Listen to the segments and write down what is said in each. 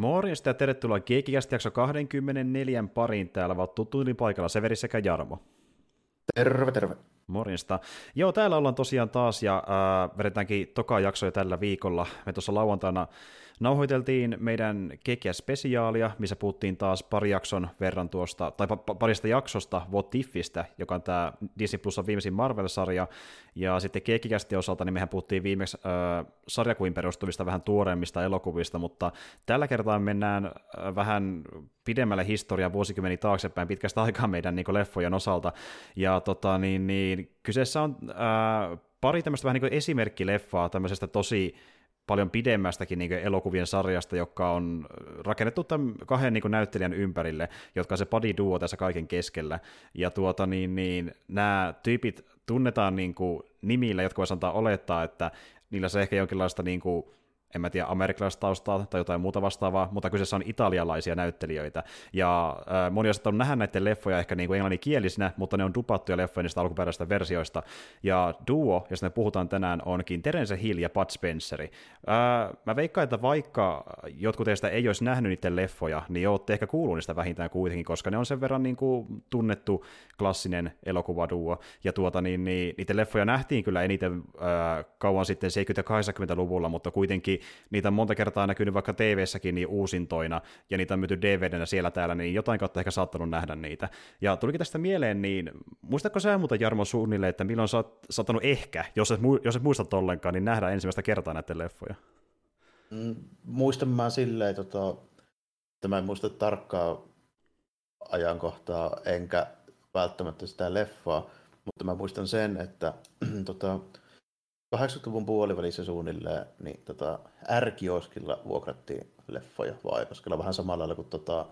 Morjesta ja tervetuloa Geekikästä jakso 24 pariin. Täällä ovat tuttuilin paikalla Severi sekä Jarmo. Terve, terve. Morjesta. Joo, täällä ollaan tosiaan taas ja äh, vedetäänkin toka jaksoja tällä viikolla. Me tuossa lauantaina nauhoiteltiin meidän kekiä spesiaalia, missä puhuttiin taas pari jakson verran tuosta, tai pa- parista jaksosta What Ifistä, joka on tämä Disney Plusan viimeisin Marvel-sarja, ja sitten kekikästi osalta, niin mehän puhuttiin viimeksi äh, sarjakuin perustuvista vähän tuoreemmista elokuvista, mutta tällä kertaa mennään äh, vähän pidemmälle historiaa vuosikymmeni taaksepäin pitkästä aikaa meidän niin leffojen osalta, ja tota, niin, niin, kyseessä on äh, pari tämmöistä vähän niin esimerkkileffaa tämmöisestä tosi paljon pidemmästäkin niin elokuvien sarjasta, joka on rakennettu tämän kahden niin näyttelijän ympärille, jotka on se body duo tässä kaiken keskellä. Ja tuota, niin, niin, nämä tyypit tunnetaan niin kuin nimillä, jotka voisi antaa olettaa, että niillä se ehkä jonkinlaista niin kuin, en mä tiedä, amerikkalaista taustaa tai jotain muuta vastaavaa, mutta kyseessä on italialaisia näyttelijöitä. Ja äh, moni on saattanut nähdä näiden leffoja ehkä niin kuin englanninkielisinä, mutta ne on dupattuja leffoja niistä alkuperäisistä versioista. Ja duo, josta me puhutaan tänään, onkin Terence Hill ja Bud Spenceri. Äh, mä veikkaan, että vaikka jotkut teistä ei olisi nähnyt niiden leffoja, niin olette ehkä kuullut niistä vähintään kuitenkin, koska ne on sen verran niin kuin tunnettu klassinen elokuvaduo. Ja tuota, niin, niin, niiden leffoja nähtiin kyllä eniten äh, kauan sitten 70-80-luvulla, mutta kuitenkin niitä on monta kertaa näkynyt vaikka TV-säkin niin uusintoina, ja niitä on myyty DVDnä siellä täällä, niin jotain kautta ehkä saattanut nähdä niitä. Ja tulikin tästä mieleen, niin muistatko sä muuta Jarmo suunnille, että milloin sä oot saattanut ehkä, jos et, jos et muista ollenkaan, niin nähdä ensimmäistä kertaa näiden leffoja? Mm, muistan mä silleen, tota, että mä en muista tarkkaa ajankohtaa, enkä välttämättä sitä leffaa, mutta mä muistan sen, että tota, 80-luvun puolivälissä suunnilleen, niin tota, R-kioskilla vuokrattiin leffoja Vaajakoskella vähän samalla lailla kuin tota,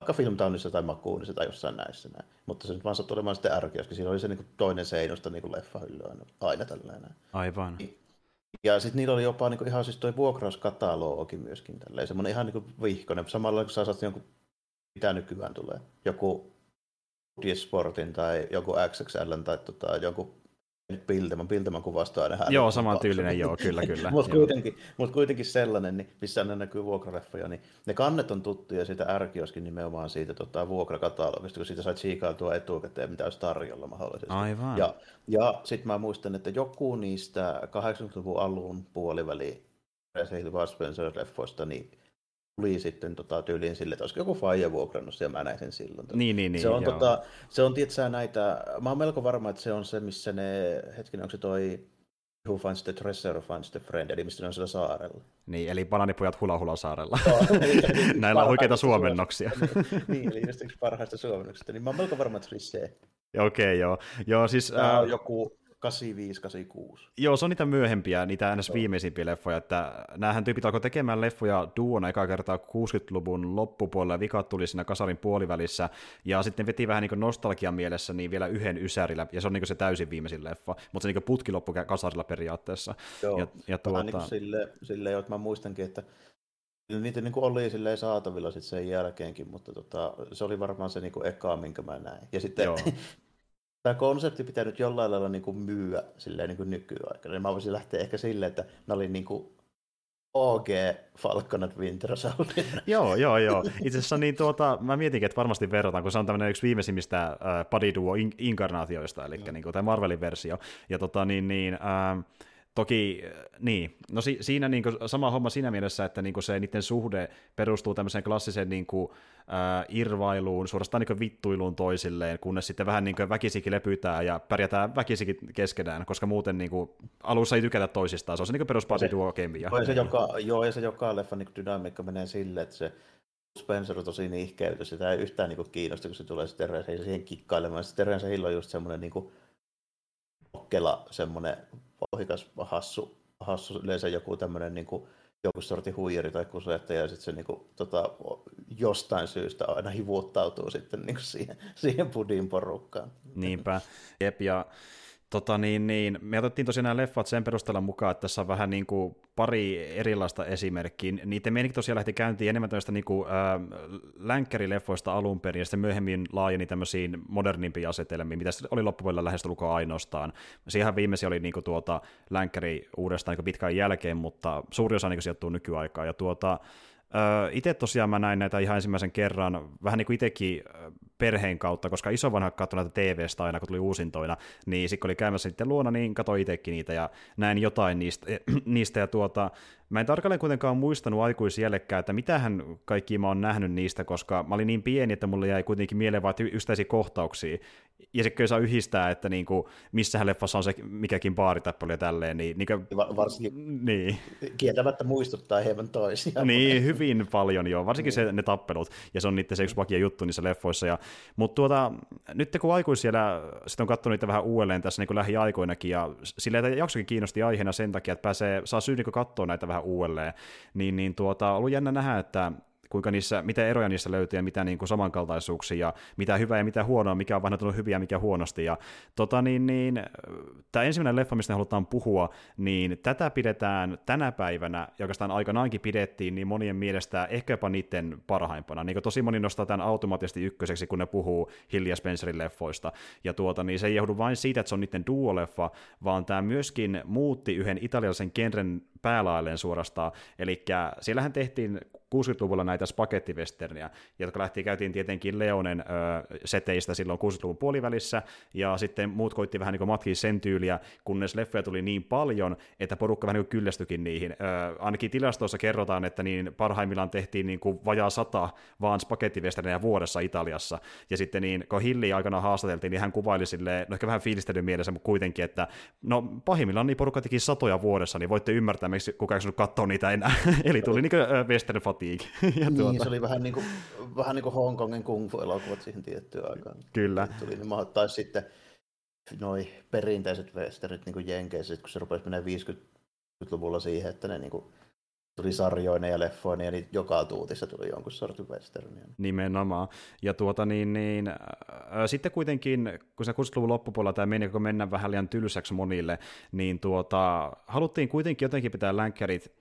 vaikka Filmtownissa tai Makuunissa tai jossain näissä näin. Mutta se nyt vaan sattui olemaan sitten R-kioski. Siinä oli se niin toinen seinusta niin leffahylly aina, aina tällainen. Aivan. Ja sitten niillä oli jopa niin kuin, ihan siis toi vuokrauskatalogi myöskin tälleen. Semmoinen ihan niin vihkonen. Samalla kun sä saat jonkun, mitä nykyään tulee. Joku Sportin tai joku XXL tai tota, jonkun Piltemän, Piltemän kuvasta aina. Joo, saman tyylinen, joo, kyllä, kyllä. Mutta kuitenkin, mut kuitenkin sellainen, niin missä ne näkyy vuokraleffoja, niin ne kannet on tuttuja siitä ärkioskin nimenomaan siitä tota, vuokrakatalogista, kun siitä sait siikailtua etukäteen, mitä olisi tarjolla mahdollisesti. Aivan. Ja, ja sitten mä muistan, että joku niistä 80-luvun alun puoliväli Resident Spencer-leffoista, niin tuli sitten tota, tyyliin sille, että olisiko joku faija vuokrannut ja mä näin sen silloin. Niin, niin, niin, se on, tota, se on tietysti näitä, mä oon melko varma, että se on se, missä ne, hetkinen, onko se toi Who finds the treasure who finds the friend, eli mistä ne on siellä saarella. Niin, eli bananipujat hula hula saarella. Näillä on oikeita suomennoksia. niin, eli just yksi parhaista suomennoksista, niin mä oon melko varma, että se oli se. Okei, okay, joo. joo siis, Tämä on joku 85-86. Joo, se on niitä myöhempiä, niitä ns. viimeisimpiä leffoja, että näähän tyypit alkoi tekemään leffoja duona eka kertaa 60-luvun loppupuolella, vikat tuli siinä kasarin puolivälissä, ja sitten veti vähän niin nostalgian mielessä niin vielä yhden ysärillä, ja se on niin se täysin viimeisin leffa, mutta se niin putki loppu kasarilla periaatteessa. Joo, ja, ja tuota... niin sille, sille, että mä muistankin, että niitä niin kuin oli silleen saatavilla sit sen jälkeenkin, mutta tota, se oli varmaan se niin kuin eka, minkä mä näin. Ja sitten tämä konsepti pitää nyt jollain lailla niin kuin myyä silleen niin kuin nykyaikana. Niin mä voisin lähteä ehkä silleen, että ne oli niin kuin OG Falcon at Winter Soldier. joo, joo, joo. Itse asiassa niin tuota, mä mietinkin, että varmasti verrataan, kun se on tämmöinen yksi viimeisimmistä äh, Buddy Duo inkarnaatioista, eli mm. niin kuin, tämä Marvelin versio. Ja tota, niin, niin, äh, Toki, niin, no si, siinä niin kuin, sama homma siinä mielessä, että niin kuin se niiden suhde perustuu tämmöiseen klassiseen niin kuin, äh, irvailuun, suorastaan niin vittuiluun toisilleen, kunnes sitten vähän niin väkisikin lepytään ja pärjätään väkisikin keskenään, koska muuten niin kuin, alussa ei tykätä toisistaan. Se on se niin peruspasi duo kemia. Se joka, joo, ja se joka leffa niin dynamiikka menee silleen, että se Spencer on tosi nihkeyty, sitä ei yhtään niin kuin, kiinnosta, kun se tulee sitten Terence siihen kikkailemaan. Terence Hill on just semmoinen niin kuin, semmoinen ohikas hassu, hassu yleensä joku tämmöinen niin kuin, joku sorti huijari tai kusettaja, ja sitten se niin kuin, tota, jostain syystä aina hivuuttautuu sitten niin kuin siihen, siihen pudin porukkaan. Niinpä, jep, ja Tota niin, niin, me otettiin tosiaan nämä leffat sen perusteella mukaan, että tässä on vähän niin kuin pari erilaista esimerkkiä. Niiden meininki tosiaan lähti käyntiin enemmän tämmöistä niin kuin, äh, länkkärileffoista alun perin, ja sitten myöhemmin laajeni tämmöisiin modernimpiin asetelmiin, mitä oli loppupuolella lähestulkoon ainoastaan. Siihen viimeisin oli niin kuin, tuota, länkkäri uudestaan niin pitkään jälkeen, mutta suuri osa niin sijoittuu nykyaikaan. Ja tuota, itse tosiaan mä näin näitä ihan ensimmäisen kerran, vähän niin kuin itsekin perheen kautta, koska isovanha katsoi näitä TV-stä aina, kun tuli uusintoina, niin sitten oli käymässä sitten luona, niin katsoi itsekin niitä ja näin jotain niistä, niistä ja tuota, Mä en tarkalleen kuitenkaan muistanut aikuisiellekään, että mitähän kaikki mä oon nähnyt niistä, koska mä olin niin pieni, että mulle jäi kuitenkin mieleen vain yksittäisiä kohtauksia. Ja se kyllä saa yhdistää, että niinku, missähän leffassa on se mikäkin baaritappelu ja tälleen. Niin, niinku, varsinkin niin. kieltämättä muistuttaa hieman toisia. Niin, hyvin paljon joo, varsinkin niin. se, ne tappelut. Ja se on niiden se yksi vakia juttu niissä leffoissa. Ja, mutta tuota, nyt kun aikuisiellä sitten on katsonut niitä vähän uudelleen tässä niin lähiaikoinakin, ja silleen, että jaksokin kiinnosti aiheena sen takia, että pääsee, saa syy niin katsoa näitä vähän uudelleen, niin, niin tuota, ollut jännä nähdä, että kuinka niissä, mitä eroja niissä löytyy ja mitä niin kuin samankaltaisuuksia ja mitä hyvää ja mitä huonoa, mikä on vanhoitunut hyviä ja mikä huonosti. Ja tota, niin, niin, tämä ensimmäinen leffa, mistä halutaan puhua, niin tätä pidetään tänä päivänä, ja oikeastaan aikanaankin pidettiin, niin monien mielestä ehkä jopa niiden parhaimpana. Niin tosi moni nostaa tämän automaattisesti ykköseksi, kun ne puhuu Hillia Spencerin leffoista. Ja tuota, niin se ei johdu vain siitä, että se on niiden duoleffa, vaan tämä myöskin muutti yhden italialaisen genren päälailleen suorastaan. Eli siellähän tehtiin 60-luvulla näitä spagettivesterniä, jotka lähti, käytiin tietenkin Leonen ö, seteistä silloin 60-luvun puolivälissä, ja sitten muut koitti vähän niin matkia sen tyyliä, kunnes leffoja tuli niin paljon, että porukka vähän niin kyllästyikin niihin. Ö, ainakin tilastoissa kerrotaan, että niin parhaimmillaan tehtiin niin kuin vajaa sata vaan spagettivesterniä vuodessa Italiassa, ja sitten niin, kun Hilli aikana haastateltiin, niin hän kuvaili silleen, no ehkä vähän fiilistelyn mielessä, mutta kuitenkin, että no pahimmillaan niin porukka teki satoja vuodessa, niin voitte ymmärtää, miksi kukaan ei katsoa niitä enää. Eli tuli niin kuin western fatigue. ja niin, tuota... se oli vähän niin kuin, vähän niin kuin Hongkongin kung fu-elokuvat siihen tiettyyn aikaan. Kyllä. Tuli, niin tai sitten noi perinteiset westernit niin kuin Jenkeissä, kun se rupesi menemään 50-luvulla siihen, että ne niin kuin, tuli sarjoina ja leffoina, ja niin joka tuutissa tuli jonkun sortin westernia. Nimenomaan. Ja tuota niin, niin äh, sitten kuitenkin, kun se 60-luvun loppupuolella tämä meni, kun mennään vähän liian tylsäksi monille, niin tuota, haluttiin kuitenkin jotenkin pitää länkkärit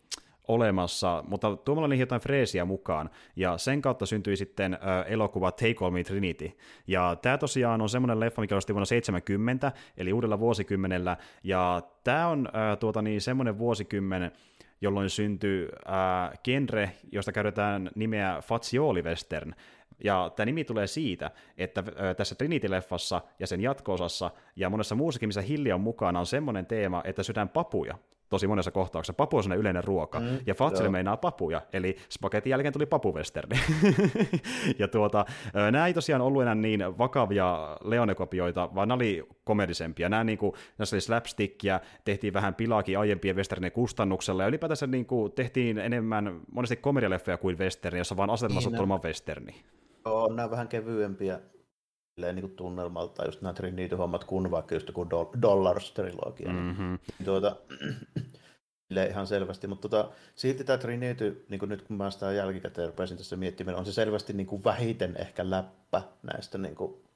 olemassa, mutta tuomalla niihin jotain freesiä mukaan, ja sen kautta syntyi sitten äh, elokuva Take All Me Trinity, ja tämä tosiaan on semmoinen leffa, mikä oli vuonna 70, eli uudella vuosikymmenellä, ja tämä on äh, tuota niin, semmoinen vuosikymmen, jolloin syntyi äh, genre, josta käytetään nimeä Fazioli Western, ja tämä nimi tulee siitä, että tässä Trinity-leffassa ja sen jatko-osassa ja monessa muussakin, missä Hilli on mukana, on semmoinen teema, että syödään papuja tosi monessa kohtauksessa. Papu on yleinen ruoka, mm, ja Fatsille meinaa papuja, eli spagetin jälkeen tuli papuvesterni. ja tuota, nämä ei tosiaan ollut enää niin vakavia leonekopioita, vaan nämä oli komedisempia. Nämä niin kuin, näissä oli slapstickia, tehtiin vähän pilaakin aiempien westernien kustannuksella, ja ylipäätänsä niin kuin, tehtiin enemmän monesti komedialeffeja kuin westerni, jossa vaan asetelmassa niin, on westerni. Joo, nämä vähän kevyempiä niin kuin tunnelmalta just nämä Trinity-hommat kuin vaikka just joku Dollars-trilogia. Mm-hmm. Niin, tuota, ihan selvästi, mutta tota, silti tämä Trinity, niin kuin nyt kun mä sitä jälkikäteen rupesin tässä miettimään, on se selvästi niin kuin vähiten ehkä läppä näistä niin kuin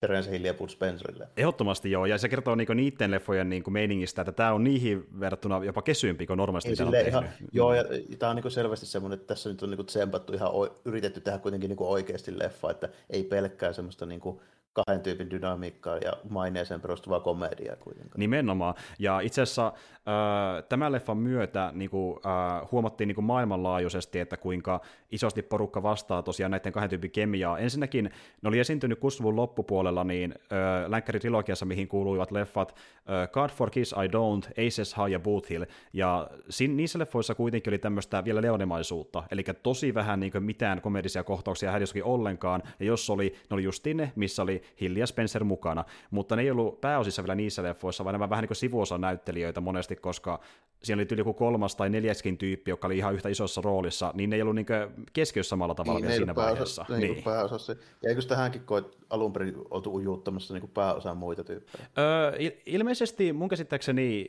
Terence Hill ja Bud Spencerille. Ehdottomasti joo, ja se kertoo niinku niiden leffojen niinku meiningistä, että tämä on niihin verrattuna jopa kesyympi kuin normaalisti, mitä on tehnyt. Ihan, joo, ja tämä on niinku selvästi semmoinen, että tässä nyt on niinku tsempattu ihan, yritetty tehdä kuitenkin niinku oikeasti leffa, että ei pelkkää semmoista niinku kahden tyypin dynamiikkaa ja maineeseen perustuvaa komediaa kuitenkaan. Nimenomaan. Ja itse asiassa äh, tämän leffan myötä niin kuin, äh, huomattiin niin kuin maailmanlaajuisesti, että kuinka isosti porukka vastaa tosiaan näiden kahden tyypin kemiaa. Ensinnäkin ne oli esiintynyt 60 loppupuolella niin äh, Länkkäri-trilogiassa, mihin kuuluivat leffat äh, God for Kiss I Don't, Aces High ja Boot Hill. Ja sin, niissä leffoissa kuitenkin oli tämmöistä vielä leonemaisuutta, eli tosi vähän niin kuin mitään komedisia kohtauksia hädissäkin ollenkaan, ja jos oli, ne oli justiin ne, missä oli Hill ja Spencer mukana, mutta ne ei ollut pääosissa vielä niissä leffoissa, vaan nämä vähän niin kuin sivuosan näyttelijöitä monesti, koska siinä oli yli joku kolmas tai neljäskin tyyppi, joka oli ihan yhtä isossa roolissa, niin ne ei ollut niin keskiössä samalla tavalla niin, vielä siinä vaiheessa. Niin, niin. pääosassa. Ja eikö tähänkin koet alun perin oltu ujuttamassa niin pääosaan muita tyyppejä? Öö, ilmeisesti mun käsittääkseni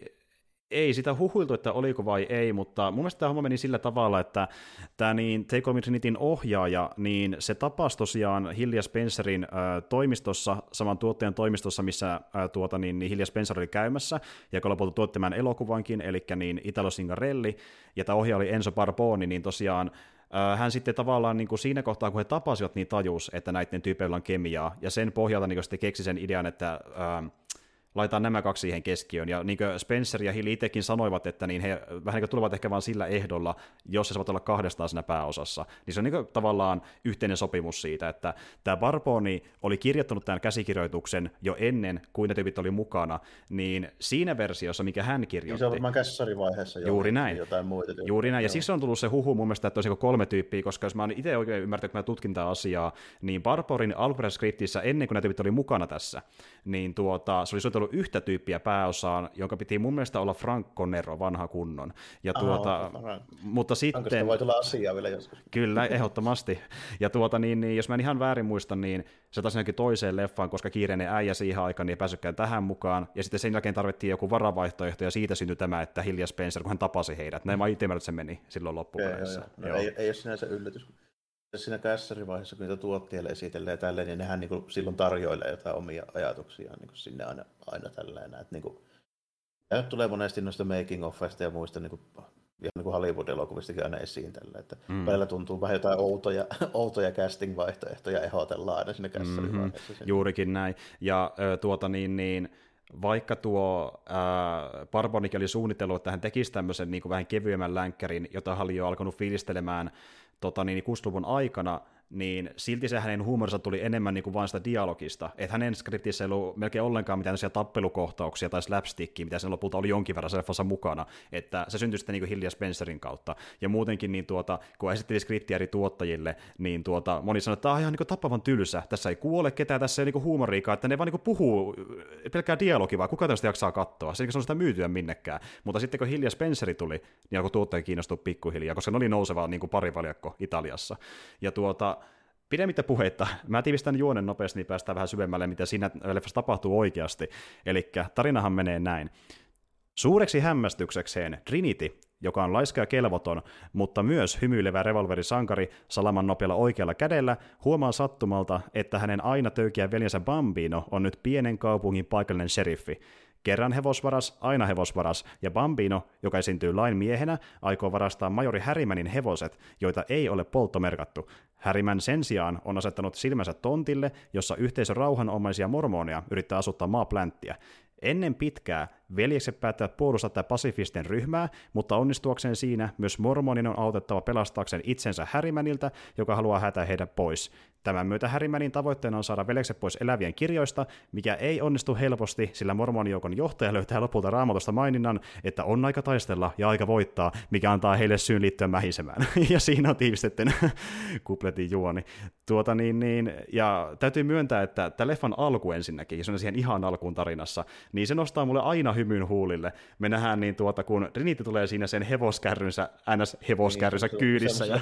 ei sitä huhuiltu, että oliko vai ei, mutta mun mielestä tämä homma meni sillä tavalla, että tämä niin Take On Trinitin ohjaaja, niin se tapasi tosiaan Hilja Spencerin äh, toimistossa, saman tuottajan toimistossa, missä äh, tuota, niin, niin Hilja Spencer oli käymässä, ja kun lopulta tuottamaan elokuvankin, eli niin Italo Singarelli, ja tämä ohjaaja oli Enzo Barboni, niin tosiaan hän sitten tavallaan niin kuin siinä kohtaa, kun he tapasivat, niin tajus, että näiden tyypeillä on kemiaa, ja sen pohjalta niin sitten keksi sen idean, että äh, laitetaan nämä kaksi siihen keskiöön. Ja niin kuin Spencer ja Hill itsekin sanoivat, että niin he vähän niin tulevat ehkä vain sillä ehdolla, jos he saavat olla kahdestaan siinä pääosassa. Niin se on niin tavallaan yhteinen sopimus siitä, että tämä Barboni oli kirjoittanut tämän käsikirjoituksen jo ennen kuin ne tyypit oli mukana, niin siinä versiossa, mikä hän kirjoitti... Niin se on varmaan kässärisvaiheessa jo juuri näin. jotain muita. Juuri näin, ja siksi on tullut se huhu mun mielestä, että olisi kolme tyyppiä, koska jos mä oon itse oikein ymmärtänyt, kun mä tutkin tätä asiaa, niin Barborin alkuperäiskriptissä ennen kuin ne tyypit oli mukana tässä, niin tuota, se oli suunnitellut yhtä tyyppiä pääosaan, jonka piti mun mielestä olla Frank Conero, vanha kunnon. Ja tuota, Aha, mutta sitten... voi tulla asiaa vielä joskus. Kyllä, ehdottomasti. Ja tuota, niin, niin, jos mä en ihan väärin muista, niin se taas toiseen leffaan, koska kiireinen äijä siihen aikaan niin ei päässytkään tähän mukaan. Ja sitten sen jälkeen tarvittiin joku varavaihtoehto, ja siitä syntyi tämä, että Hilja Spencer, kun hän tapasi heidät. Näin mä itse se meni silloin loppupeleissä. No, ei, ei ole sinänsä yllätys siinä kässärivaiheessa, kun niitä tuottajille esitellään ja tälleen, niin nehän niin kuin silloin tarjoilee jotain omia ajatuksia niin kuin sinne aina, aina tälleen. Että niin kuin, ja nyt tulee monesti noista making offista ja muista niin kuin, ihan niin kuin Hollywood-elokuvistakin aina esiin tällä, että mm. välillä tuntuu vähän jotain outoja, outoja casting-vaihtoehtoja ehdotellaan aina sinne kässärivaiheessa. Mm-hmm. Juurikin näin. Ja tuota niin, niin vaikka tuo äh, Barbonik oli suunnitellut, että hän tekisi tämmöisen niin kuin vähän kevyemmän länkkärin, jota hän oli jo alkanut fiilistelemään tota, niin 60-luvun aikana, niin silti se hänen huumorinsa tuli enemmän niin kuin vain sitä dialogista. Että hänen skriptissä ei ollut melkein ollenkaan mitään tappelukohtauksia tai slapstickia, mitä sen lopulta oli jonkin verran leffassa mukana. Että se syntyi sitten niin Hilja Spencerin kautta. Ja muutenkin, niin tuota, kun esitteli skriptiä eri tuottajille, niin tuota, moni sanoi, että tämä on ihan niin tapavan tylsä. Tässä ei kuole ketään, tässä ei niin huumoriikaa, että ne vaan niin puhuu pelkkää dialogi vaan. Kuka tästä jaksaa katsoa? Se ei sitä myytyä minnekään. Mutta sitten kun Hilja Spenceri tuli, niin alkoi tuottaja kiinnostua pikkuhiljaa, koska ne oli nouseva niin kuin parivaljakko Italiassa. Ja tuota, pidemmittä puheitta, mä tiivistän juonen nopeasti, niin päästään vähän syvemmälle, mitä siinä leffassa tapahtuu oikeasti. Eli tarinahan menee näin. Suureksi hämmästyksekseen Trinity, joka on laiska ja kelvoton, mutta myös hymyilevä revolverisankari salaman nopealla oikealla kädellä, huomaa sattumalta, että hänen aina töykiä veljensä Bambino on nyt pienen kaupungin paikallinen sheriffi. Kerran hevosvaras, aina hevosvaras, ja Bambino, joka esiintyy lain miehenä, aikoo varastaa majori Härimänin hevoset, joita ei ole polttomerkattu. Härimän sen sijaan on asettanut silmänsä tontille, jossa yhteisö rauhanomaisia mormoneja yrittää asuttaa maaplänttiä. Ennen pitkää veljekset päättävät puolustaa tätä pasifisten ryhmää, mutta onnistuakseen siinä myös mormonin on autettava pelastaakseen itsensä Härimäniltä, joka haluaa hätää heidät pois. Tämän myötä Härimänin tavoitteena on saada veljekset pois elävien kirjoista, mikä ei onnistu helposti, sillä mormonijoukon johtaja löytää lopulta raamatusta maininnan, että on aika taistella ja aika voittaa, mikä antaa heille syyn liittyä mähisemään. ja siinä on tiivistettynä kupletin juoni. Tuota niin, niin, ja täytyy myöntää, että tämä leffan alku ensinnäkin, se on siihen ihan alkuun tarinassa, niin se nostaa mulle aina hymyn huulille. Me nähdään niin tuota, kun Trinity tulee siinä sen hevoskärrynsä, ns. hevoskärrynsä niin, kyydissä. Ja...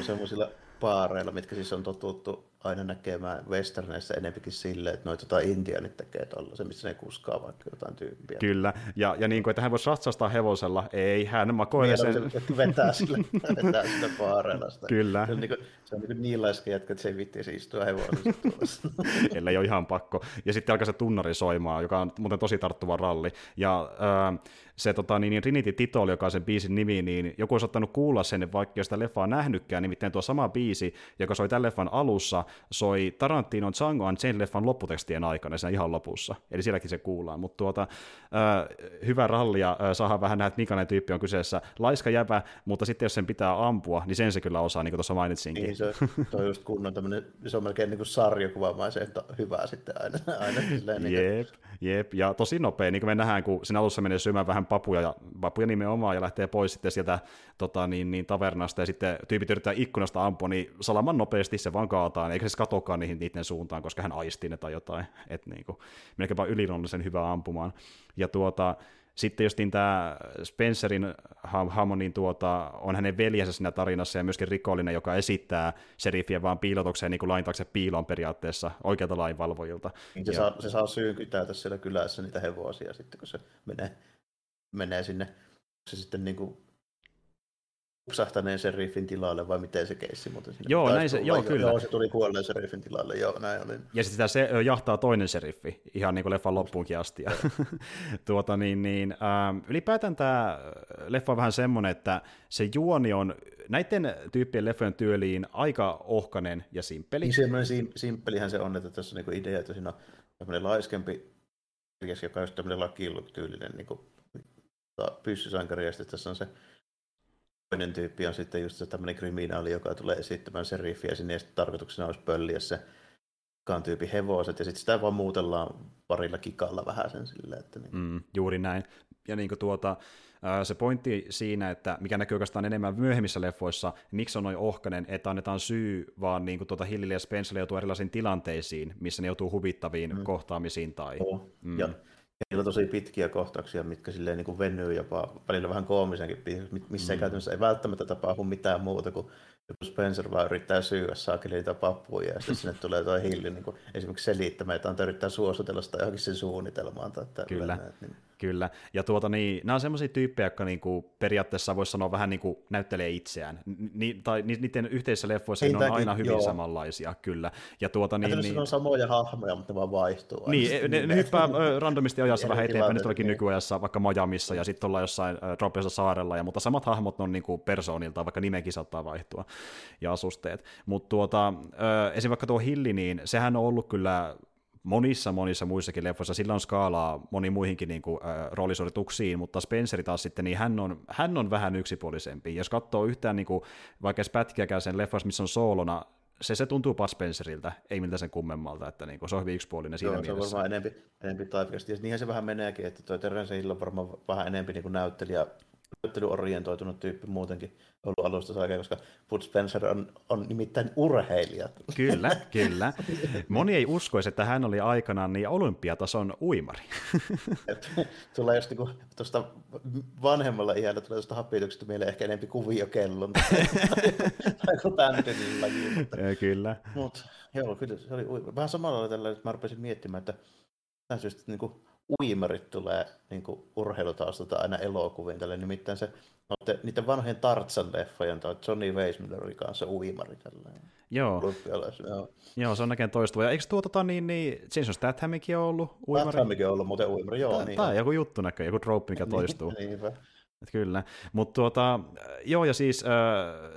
semmoisilla paareilla, mitkä siis on totuttu aina näkemään westerneissa enempikin silleen, että noita tota intianit tekee tuolla, missä ne kuskaa vaikka jotain tyyppiä. Kyllä, ja, ja niin kuin, että hän voi satsastaa hevosella, ei, hän makoilee sen. Se, vetää sille, vetää sille paareilla sitä. Kyllä. Se on niin, kuin, se on niin, niin laiska jätkä, että se ei vitti istua hevosessa Ellei ole ihan pakko. Ja sitten alkaa se tunnari soimaan, joka on muuten tosi tarttuva ralli. Ja äh, se tota, niin, niin Trinity Titol, joka on sen biisin nimi, niin joku olisi ottanut kuulla sen, vaikka sitä leffaa nähnytkään, nimittäin tuo sama biisi, joka soi tämän leffan alussa, soi Tarantinon Django sen leffan lopputekstien aikana, siinä ihan lopussa. Eli sielläkin se kuullaan. Mutta tuota, äh, hyvä ralli ja äh, saadaan vähän nähdä, että minkälainen tyyppi on kyseessä. Laiska jäpä, mutta sitten jos sen pitää ampua, niin sen se kyllä osaa, niin kuin tuossa mainitsinkin. Niin, se, on just kunnon tämmöinen, se on melkein niin kuin sarjakuvamaisen hyvä sitten aina. aina silleen, niin jep, jep, ja tosi nopea, niin kuin me nähdään, kun siinä alussa menee syömään vähän papuja, ja papuja nimenomaan, ja lähtee pois sitten sieltä tota, niin, niin, tavernasta, ja sitten tyypit yrittää ikkunasta ampua, niin salaman nopeasti se vaan kaataan, eikä se katokaan niihin niiden suuntaan, koska hän aistii ne tai jotain, että niin kuin, melkeinpä yliluonnollisen hyvä ampumaan. Ja tuota, sitten justiin tämä Spencerin hahmo, niin tuota, on hänen veljensä siinä tarinassa ja myöskin rikollinen, joka esittää serifien vaan piilotukseen niin kuin lain taakse piiloon periaatteessa oikealta lainvalvojilta. Niin se, ja... saa, se saa kytätä siellä kylässä niitä hevosia sitten, kun se menee, menee sinne. Se sitten niin kuin upsahtaneen sheriffin tilalle, vai miten se keissi muuten sinne Joo, näin se, joo, kyllä. Joo, se tuli kuolleen sheriffin tilalle, joo, näin oli. Ja sitten se jahtaa toinen sheriffi, ihan niin kuin leffan loppuunkin asti. tuota, niin, niin, ähm, ylipäätään tämä leffa on vähän semmoinen, että se juoni on näiden tyyppien leffojen työliin aika ohkanen ja simppeli. Niin semmoinen sim- simppelihän se on, että tässä on niin idea, että siinä on laiskempi joka on tämmöinen lakiluk-tyylinen niin kuin, pyssysankari, ja sitten tässä on se toinen tyyppi on sitten just se tämmöinen kriminaali, joka tulee esittämään seriffiä sinne, ja sitten tarkoituksena olisi pölliä se kaan tyypin hevoset, ja sitten sitä vaan muutellaan parilla kikalla vähän sen silleen, että niin. mm, juuri näin. Ja niin kuin tuota, se pointti siinä, että mikä näkyy oikeastaan enemmän myöhemmissä leffoissa, miksi on noin ohkanen, että annetaan syy vaan niin kuin tuota Hillille ja Spencerille joutuu erilaisiin tilanteisiin, missä ne joutuu huvittaviin mm. kohtaamisiin. Tai, oh. mm. ja Niillä on tosi pitkiä kohtauksia, mitkä silleen niin kuin venyy jopa välillä vähän koomisenkin, missä mm. käytännössä ei välttämättä tapahdu mitään muuta kuin joku Spencer vaan yrittää syyä saakeli niitä pappuja, ja sitten sinne tulee tuo Hilli niin kuin esimerkiksi selittämään, että on yrittää suositella sitä johonkin sen suunnitelmaan. Tai Kyllä. Niin. Kyllä, ja tuota, niin, nämä on sellaisia tyyppejä, jotka niin kuin, periaatteessa voisi sanoa vähän niin kuin, näyttelee itseään, Ni, tai niiden yhteisissä leffoissa ne on aina hyvin joo. samanlaisia, kyllä. Ja tuota, niin, niin, on samoja hahmoja, mutta ne vaan vaihtuu. Niin, ne, ne, hyppää randomisti ajassa vähän eteenpäin, nyt ollakin nykyajassa vaikka Majamissa, ja sitten ollaan jossain äh, saarella, ja, mutta samat hahmot on niin kuin persoonilta, vaikka nimenkin saattaa vaihtua, ja asusteet. Mutta tuota, äh, esim. vaikka tuo Hilli, niin sehän on ollut kyllä monissa monissa muissakin leffoissa, sillä on skaalaa moniin muihinkin niin kuin, äh, roolisuorituksiin, mutta Spenceri taas sitten, niin hän on, hän on vähän yksipuolisempi. Jos katsoo yhtään niin kuin, vaikka pätkiäkään sen leffassa, missä on soolona, se, se tuntuu Bud Spenceriltä, ei miltä sen kummemmalta, että niin kuin, se on hyvin yksipuolinen siinä Joo, mielessä. se on varmaan enempi, enempi taipikasta. Ja niinhän se vähän meneekin, että tuo Terence Hill on varmaan vähän enempi niin kuin näyttelijä näyttelyorientoitunut tyyppi muutenkin ollut alusta saakka, koska Bud Spencer on, on nimittäin urheilija. Kyllä, kyllä. Moni ei uskoisi, että hän oli aikanaan niin olympiatason uimari. tulee just niin tuosta vanhemmalla iällä tulee tuosta hapituksesta mieleen ehkä enemmän kuviokellon. tai tämän lajiin. Kyllä. Mut, joo, kyllä se oli vähän samalla lailla tällä, että mä rupesin miettimään, että tämä syystä, niin kuin uimarit tulee niin kuin urheilutaustalta aina elokuviin. Tälle. Nimittäin se Olette niiden vanhojen Tartsan-leffojen tai Johnny Weissmillerin kanssa uimari tällainen. Joo. joo. Joo, se on näkeen toistuva. Ja eikö tuo tota, niin, niin Jason Stathamkin ole ollut uimari? Stathamkin on ollut muuten uimari, joo. Tämä, niin tämä on joku juttu näkö, joku trope, mikä toistuu. Niinpä. Et kyllä, mutta tuota, joo ja siis äh,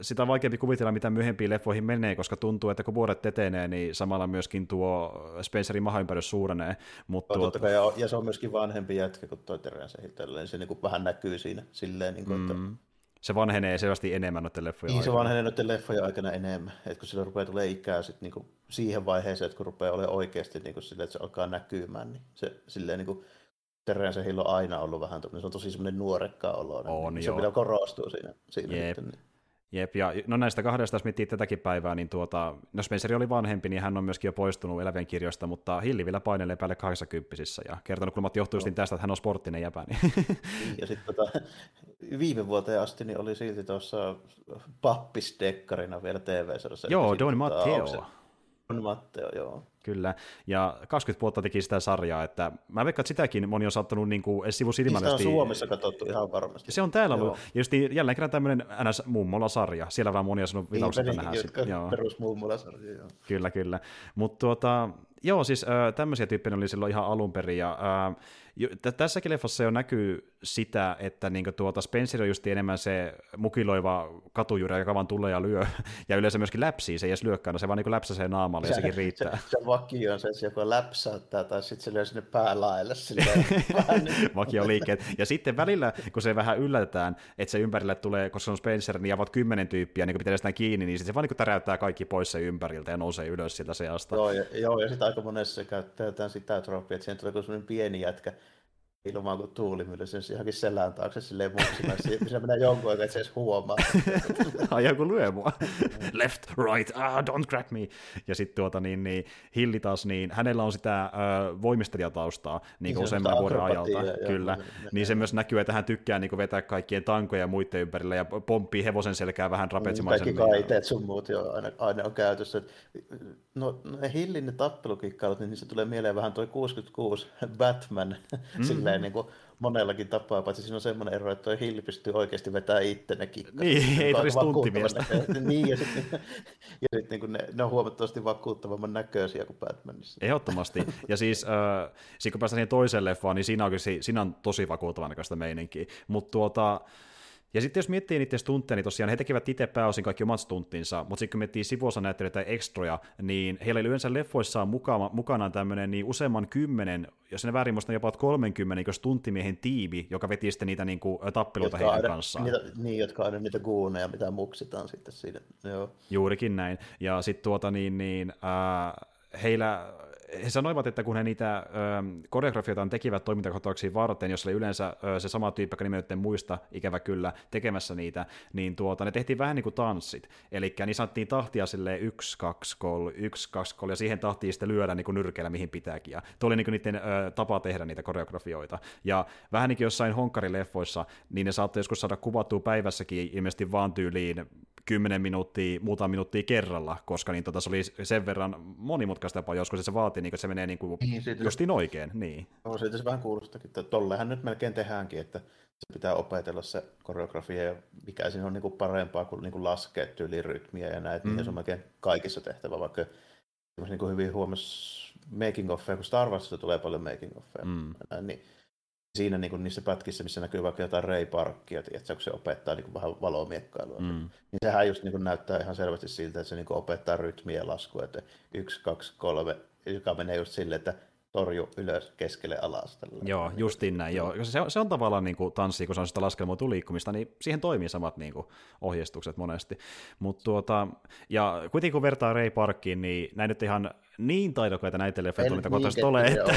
sitä on vaikeampi kuvitella, mitä myöhempiin leffoihin menee, koska tuntuu, että kun vuodet etenee, niin samalla myöskin tuo Spencerin mahaympärys suurenee. Mut no, tuota... kai, ja, se on myöskin vanhempi jätkä kuin toi Terence niin se niin vähän näkyy siinä silleen, niin kuin, mm. että se vanhenee selvästi enemmän noiden leffojen Niin, aikana. se vanhenee noiden leffojen aikana enemmän. että kun sillä rupeaa tulee ikää sit niinku siihen vaiheeseen, että kun rupeaa olemaan oikeasti niinku sille, että se alkaa näkymään, niin se silleen niinku Terence Hill on aina ollut vähän se on tosi semmoinen nuorekkaa olo. On, niin se vielä korostuu siinä. siinä Jep. Sitten, niin. Jep, ja no näistä kahdesta, jos miettii tätäkin päivää, niin tuota, no Spencer oli vanhempi, niin hän on myöskin jo poistunut elävien kirjoista, mutta Hilli vielä painelee päälle 80 ja kertonut kulmat johtuu no. tästä, että hän on sporttinen jäpä. Niin. Ja sitten tota, viime vuoteen asti niin oli silti tuossa pappisdekkarina vielä TV-sarjassa. Joo, Don Matteo. Don Matteo, joo. Kyllä, ja 20 vuotta teki sitä sarjaa, että mä veikkaan, että sitäkin moni on saattanut niin kuin edes sivusilmällisesti. Sitä on Suomessa katsottu ihan varmasti. Se on täällä ollut, ja just niin, jälleen kerran tämmöinen ns. mummola-sarja, siellä vaan moni on sanonut vilaukselta nähdä. Niin, perus mummola-sarja, joo. Kyllä, kyllä. Mutta tuota, joo, siis äh, tämmöisiä tyyppejä oli silloin ihan alun perin, ja äh, Tässäkin leffassa jo näkyy sitä, että niin tuota Spencer on just enemmän se mukiloiva katujuri, joka vaan tulee ja lyö, ja yleensä myöskin läpsii, se ei edes lyökkään, se vaan niin läpsäsee naamalle ja sekin riittää. Se, se vakio on se, että joka läpsäyttää, tai sitten se lyö sinne päälaelle. vakio liikkeet. Ja sitten välillä, kun se vähän yllätetään, että se ympärille tulee, koska se on Spencer, niin ovat kymmenen tyyppiä, niin kun pitää sitä kiinni, niin se vaan niin täräyttää kaikki pois se ympäriltä ja nousee ylös sieltä seasta. Joo, ja, joo, ja sitten aika monessa se käytetään sitä tropia, että siihen tulee sellainen pieni jätkä, ilman kuin tuulimylly sen johonkin selän taakse silleen muksina, se menee jonkun aikaa, että se edes huomaa. Ai joku lyö mua. Left, right, ah, don't crack me. Ja sitten tuota niin, niin, Hilli taas, niin hänellä on sitä äh, voimistelijataustaa niin, niin useamman vuoden ajalta. Ja, kyllä. Ja, niin se myös näkyy, että hän tykkää niin vetää kaikkien tankoja ja muiden ympärillä ja pomppii hevosen selkää vähän trapezimaisemmin. Kaikki kaiteet sun muut jo aina, aina on käytössä. No ne Hillin ne tappelukikkailut, niin se tulee mieleen vähän toi 66 Batman, mm. silleen niin kuin monellakin tapaa, paitsi siinä on semmoinen ero, että toi Hill pystyy oikeasti vetämään itse ne kikkat. Niin, ei tarvitsisi tunttimiestä. niin, ja sitten ja sit, niin kuin ne, ne, on huomattavasti vakuuttavamman näköisiä kuin Batmanissa. Ehdottomasti. Ja siis, äh, kun päästään siihen toiseen leffaan, niin siinä, oikeasti, siinä on tosi vakuuttavan näköistä meininkiä. Mutta tuota, Ja sitten jos miettii niiden stuntteja, niin tosiaan he tekevät itse pääosin kaikki omat stunttinsa, mutta sitten kun miettii sivuosa näyttelijöitä tai extroja, niin heillä oli yleensä leffoissaan mukana, mukanaan tämmöinen niin useamman kymmenen, jos ne väärin muistan jopa 30 niin stunttimiehen tiimi, joka veti sitten niitä niin kuin, tappeluita jotka heidän kanssaan. Niitä, niin, jotka aina niitä guuneja, mitä muksitaan sitten siinä. Joo. Juurikin näin. Ja sitten tuota niin, niin äh, heillä he sanoivat, että kun he niitä ö, koreografioita tekivät toimintakohtauksiin varten, jos oli yleensä ö, se sama tyyppi, joka nimen muista, ikävä kyllä, tekemässä niitä, niin tuota, ne tehtiin vähän niin kuin tanssit. Eli niin sanottiin tahtia sille yksi, kaksi, kol, yksi, kaksi, kol, ja siihen tahtiin sitten lyödä niin kuin nyrkeillä mihin pitääkin. Ja tuo oli niin kuin niiden ö, tapa tehdä niitä koreografioita. Ja vähän niin kuin jossain honkkarileffoissa, niin ne saattoi joskus saada kuvattua päivässäkin ilmeisesti vaan tyyliin 10 minuuttia, muutama minuuttia kerralla, koska niin tota, se oli sen verran monimutkaista jopa joskus, että se vaatii, niin, että se menee niin kuin niin, siitä justiin se... oikein. Niin. No, siitä se vähän kuulostakin, että tollehan nyt melkein tehdäänkin, että se pitää opetella se koreografia, ja mikä siinä on niin kuin parempaa kuin, niin kuin laskea rytmiä ja näitä, mm. niin se on melkein kaikissa tehtävä, vaikka niin kuin hyvin huomasi making offeja, kun Star Warsissa tulee paljon making offeja, mm. niin siinä niin kuin niissä pätkissä, missä näkyy vaikka jotain Ray Parkia, tiedätkö, kun se opettaa niin kuin vähän valomiekkailua, mm. niin sehän just niin kuin näyttää ihan selvästi siltä, että se niin kuin opettaa rytmiä ja laskua, että yksi, kaksi, kolme, joka menee just silleen, että torju ylös, keskelle alas. Tällä. Joo, justiin näin. Joo. Se, on, se on tavallaan niin kuin tanssi, kun se on sitä laskelmoitu liikkumista, niin siihen toimii samat niin kuin, ohjeistukset monesti. Mut tuota, ja kuitenkin kun vertaa Ray Parkkiin, niin näin nyt ihan niin taidokkaita näitä leffoja, mitä niin, ole, että,